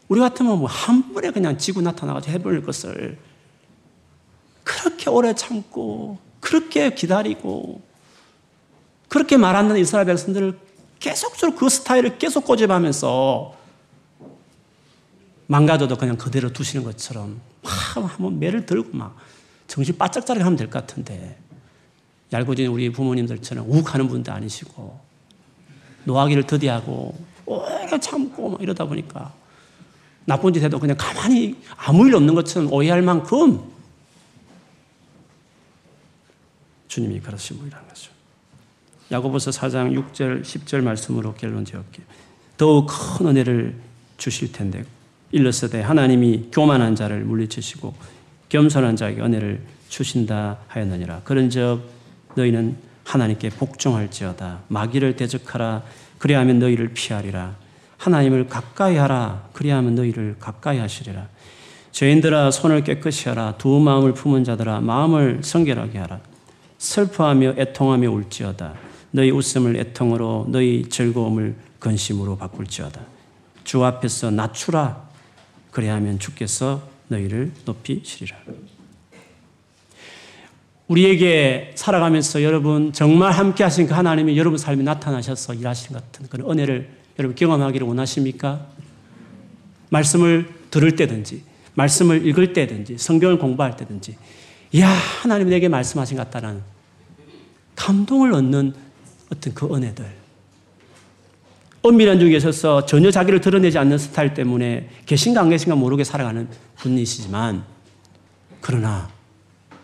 우리 같으면 뭐 한 번에 그냥 지고 나타나가지고 해버릴 것을 그렇게 오래 참고 그렇게 기다리고 그렇게 말하는 이스라엘 백성들을 계속적으로 그 스타일을 계속 꼬집하면서 망가져도 그냥 그대로 두시는 것처럼 막 한번 매를 들고 막 정신 바짝 차리게 하면 될 것 같은데 얄궂은 우리 부모님들처럼 욱하는 분도 아니시고 노하기를 더디하고 오래 참고 막 이러다 보니까 나쁜 짓 해도 그냥 가만히 아무 일 없는 것처럼 오해할 만큼 주님이 그러신 분이라는 거죠. 야고보서 4장 6절 10절 말씀으로 결론 지었기에 더욱 큰 은혜를 주실 텐데 일러서되 하나님이 교만한 자를 물리치시고 겸손한 자에게 은혜를 주신다 하였느니라. 그런즉 너희는 하나님께 복종할지어다 마귀를 대적하라 그리하면 너희를 피하리라. 하나님을 가까이 하라. 그리하면 너희를 가까이 하시리라. 죄인들아 손을 깨끗이 하라. 두 마음을 품은 자들아 마음을 성결하게 하라. 슬퍼하며 애통하며 울지어다. 너희 웃음을 애통으로 너희 즐거움을 근심으로 바꿀지어다. 주 앞에서 낮추라. 그래야하면 주께서 너희를 높이시리라. 우리에게 살아가면서 여러분 정말 함께 하신 그 하나님이 여러분 삶에 나타나셔서 일하시는 같은 그런 은혜를 여러분 경험하기를 원하십니까? 말씀을 들을 때든지, 말씀을 읽을 때든지, 성경을 공부할 때든지, 야 하나님이 내게 말씀하신 것 같다는 감동을 얻는 어떤 그 은혜들. 은밀한 중에 있어서 전혀 자기를 드러내지 않는 스타일 때문에 계신가 안 계신가 모르게 살아가는 분이시지만, 그러나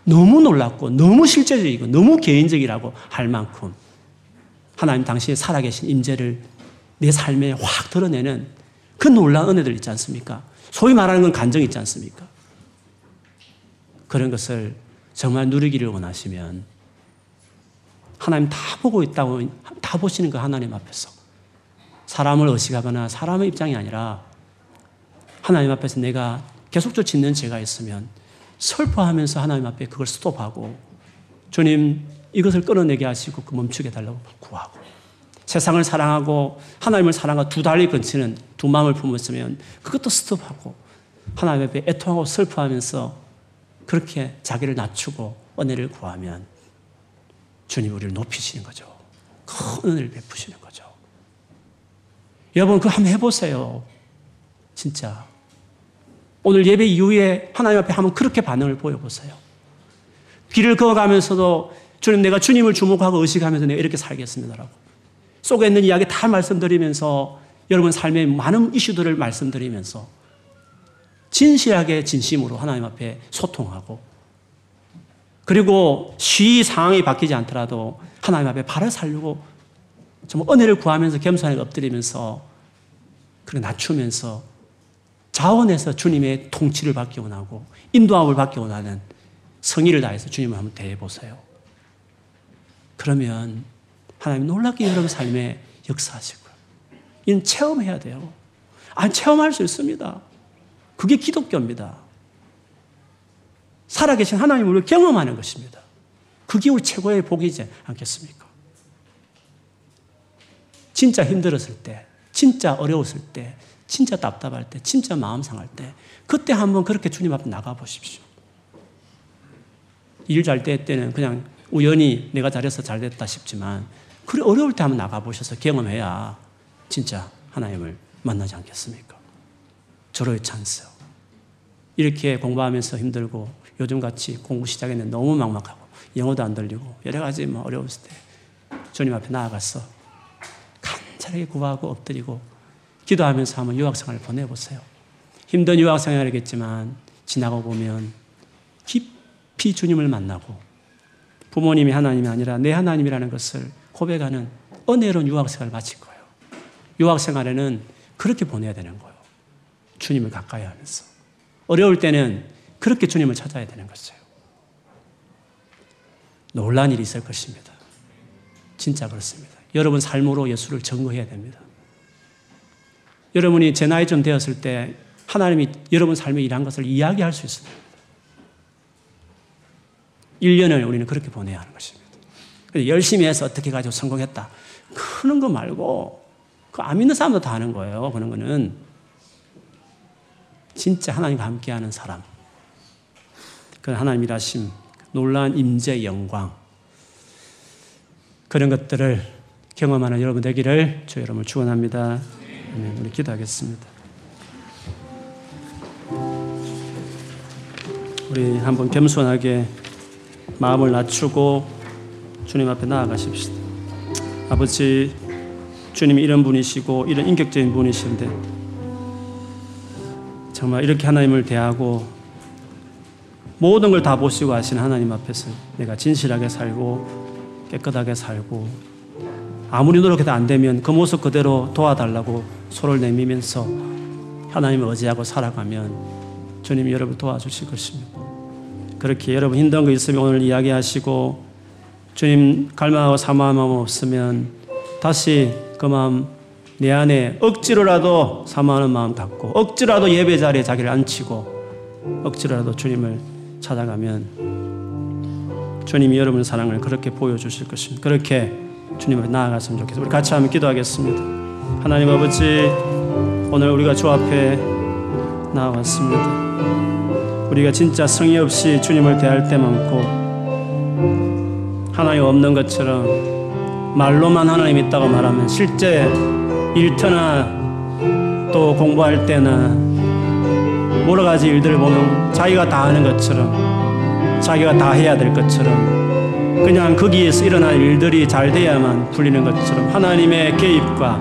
너무 놀랍고 너무 실제적이고 너무 개인적이라고 할 만큼 하나님 당신의 살아계신 임재를 내 삶에 확 드러내는 그 놀라운 은혜들 있지 않습니까? 소위 말하는 건 간정 있지 않습니까? 그런 것을 정말 누리기를 원하시면 하나님 다 보고 있다고 다 보시는 그 하나님 앞에서. 사람을 의식하거나 사람의 입장이 아니라 하나님 앞에서 내가 계속적으로 짓는 죄가 있으면 슬퍼하면서 하나님 앞에 그걸 스톱하고 주님 이것을 끊어내게 하시고 그 멈추게 달라고 구하고 세상을 사랑하고 하나님을 사랑하고 두 달리 근치는 두 마음을 품었으면 그것도 스톱하고 하나님 앞에 애통하고 슬퍼하면서 그렇게 자기를 낮추고 은혜를 구하면 주님 우리를 높이시는 거죠. 큰 은혜를 베푸시는 거죠. 여러분 그거 한번 해보세요. 진짜. 오늘 예배 이후에 하나님 앞에 한번 그렇게 반응을 보여보세요. 길을 걸어가면서도 주님 내가 주님을 주목하고 의식하면서 내가 이렇게 살겠습니다라고. 속에 있는 이야기 다 말씀드리면서 여러분 삶의 많은 이슈들을 말씀드리면서 진실하게 진심으로 하나님 앞에 소통하고 그리고 시 상황이 바뀌지 않더라도 하나님 앞에 발을 살려고 정말 은혜를 구하면서 겸손하게 엎드리면서 그리고 낮추면서 자원해서 주님의 통치를 받기 원하고 인도함을 받기 원하는 성의를 다해서 주님을 한번 대해보세요. 그러면 하나님 놀랍게 여러분 삶에 역사하시고요. 이는 체험해야 돼요. 아, 체험할 수 있습니다. 그게 기독교입니다. 살아계신 하나님을 경험하는 것입니다. 그게 우리 최고의 복이지 않겠습니까? 진짜 힘들었을 때, 진짜 어려웠을 때, 진짜 답답할 때, 진짜 마음 상할 때, 그때 한번 그렇게 주님 앞에 나가 보십시오. 일잘될 때는 그냥 우연히 내가 잘해서 잘 됐다 싶지만, 그래 어려울 때 한번 나가 보셔서 경험해야 진짜 하나님을 만나지 않겠습니까? 절호의 찬스. 이렇게 공부하면서 힘들고 요즘 같이 공부 시작했는데 너무 막막하고 영어도 안 들리고 여러 가지 뭐 어려웠을 때 주님 앞에 나아가서 간절하게 구하고 엎드리고 기도하면서 한번 유학생활을 보내보세요. 힘든 유학생활이겠지만 지나고 보면 깊이 주님을 만나고 부모님이 하나님이 아니라 내 하나님이라는 것을 고백하는 은혜로운 유학생활을 마칠 거예요. 유학생활에는 그렇게 보내야 되는 거예요. 주님을 가까이 하면서. 어려울 때는 그렇게 주님을 찾아야 되는 것이에요. 놀란 일이 있을 것입니다. 진짜 그렇습니다. 여러분 삶으로 예수를 증거해야 됩니다. 여러분이 제 나이 좀 되었을 때 하나님이 여러분 삶에 일한 것을 이야기할 수 있습니다. 1년을 우리는 그렇게 보내야 하는 것입니다. 열심히 해서 어떻게 가지고 성공했다. 그런 거 말고, 그안 믿는 사람도 다 하는 거예요. 그런 거는. 진짜 하나님과 함께하는 사람. 그 하나님 일하심, 놀라운 임재 영광. 그런 것들을 경험하는 여러분 되기를 주 여러분을 축원합니다. 우리 기도하겠습니다. 우리 한번 겸손하게 마음을 낮추고 주님 앞에 나아가십시다. 아버지, 주님이 이런 분이시고 이런 인격적인 분이신데 정말 이렇게 하나님을 대하고 모든 걸 다 보시고 하신 하나님 앞에서 내가 진실하게 살고 깨끗하게 살고 아무리 노력해도 안 되면 그 모습 그대로 도와달라고 소를 내미면서 하나님을 의지하고 살아가면 주님이 여러분 도와주실 것입니다. 그렇게 여러분 힘든 거 있으면 오늘 이야기하시고 주님 갈망하고 사모함 없으면 다시 그 마음 내 안에 억지로라도 사모하는 마음 갖고 억지로라도 예배 자리에 자기를 앉히고 억지로라도 주님을 찾아가면 주님이 여러분의 사랑을 그렇게 보여주실 것입니다. 그렇게 주님 앞에 나아갔으면 좋겠습니다. 우리 같이 한번 기도하겠습니다. 하나님 아버지 오늘 우리가 주 앞에 나왔습니다. 우리가 진짜 성의 없이 주님을 대할 때 많고 하나님 없는 것처럼 말로만 하나님 있다고 말하면 실제 일터나 또 공부할 때나 여러 가지 일들을 보면 자기가 다 하는 것처럼 자기가 다 해야 될 것처럼 그냥 거기에서 일어난 일들이 잘 돼야만 풀리는 것처럼 하나님의 개입과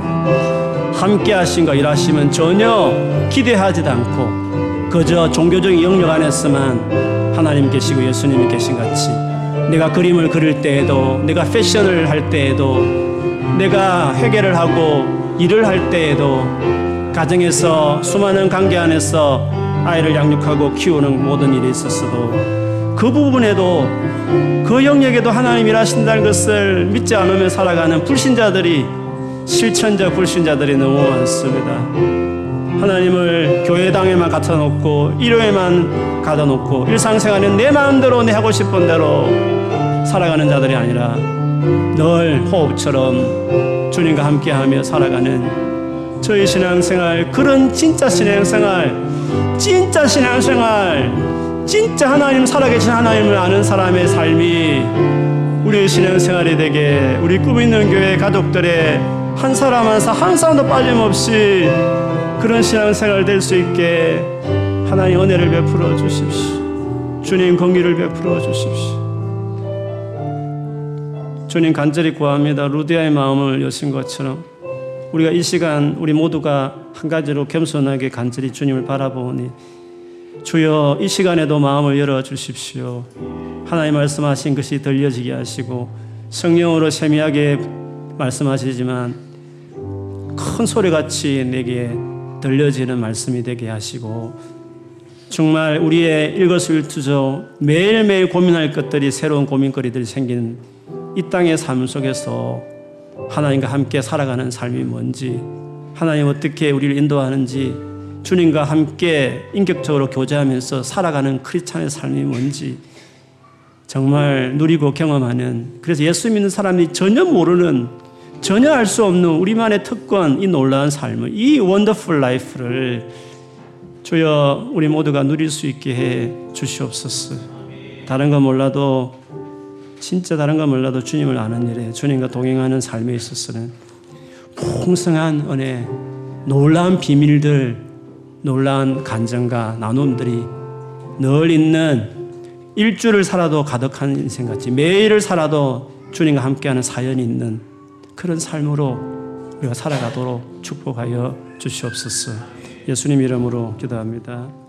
함께 하신과 일하시면 전혀 기대하지도 않고 그저 종교적인 영역 안에서만 하나님 계시고 예수님이 계신 같이 내가 그림을 그릴 때에도 내가 패션을 할 때에도 내가 회개를 하고 일을 할 때에도 가정에서 수많은 관계 안에서 아이를 양육하고 키우는 모든 일이 있었어도 그 부분에도 그 영역에도 하나님 일하신다는 것을 믿지 않으며 살아가는 불신자들이 실천적 불신자들이 너무 많습니다. 하나님을 교회당에만 갖다 놓고 일요일만 가다 놓고 일상생활은 내 마음대로 내 하고 싶은 대로 살아가는 자들이 아니라 늘 호흡처럼 주님과 함께하며 살아가는 저희 신앙생활 그런 진짜 신앙생활 진짜 신앙생활 진짜 하나님 살아계신 하나님을 아는 사람의 삶이 우리의 신앙생활이 되게 우리 꿈 있는 교회 가족들의 한 사람 한 사람 한 사람도 빠짐없이 그런 신앙생활 될 수 있게 하나님 은혜를 베풀어 주십시오. 주님 공의를 베풀어 주십시오. 주님 간절히 구합니다. 루디아의 마음을 여신 것처럼 우리가 이 시간 우리 모두가 한 가지로 겸손하게 간절히 주님을 바라보니 주여 이 시간에도 마음을 열어 주십시오. 하나님 말씀하신 것이 들려지게 하시고 성령으로 세미하게 말씀하시지만 큰 소리같이 내게 들려지는 말씀이 되게 하시고 정말 우리의 일거수일투족 매일매일 고민할 것들이 새로운 고민거리들이 생긴 이 땅의 삶 속에서 하나님과 함께 살아가는 삶이 뭔지 하나님 어떻게 우리를 인도하는지 주님과 함께 인격적으로 교제하면서 살아가는 크리스찬의 삶이 뭔지 정말 누리고 경험하는 그래서 예수 믿는 사람이 전혀 모르는 전혀 알 수 없는 우리만의 특권 이 놀라운 삶을 이 wonderful life를 주여 우리 모두가 누릴 수 있게 해 주시옵소서. 다른 거 몰라도 진짜 다른 거 몰라도 주님을 아는 일에 주님과 동행하는 삶에 있어서는 풍성한 은혜, 놀라운 비밀들, 놀라운 간정과 나눔들이 늘 있는 일주를 살아도 가득한 인생 같이 매일을 살아도 주님과 함께하는 사연이 있는 그런 삶으로 우리가 살아가도록 축복하여 주시옵소서. 예수님 이름으로 기도합니다.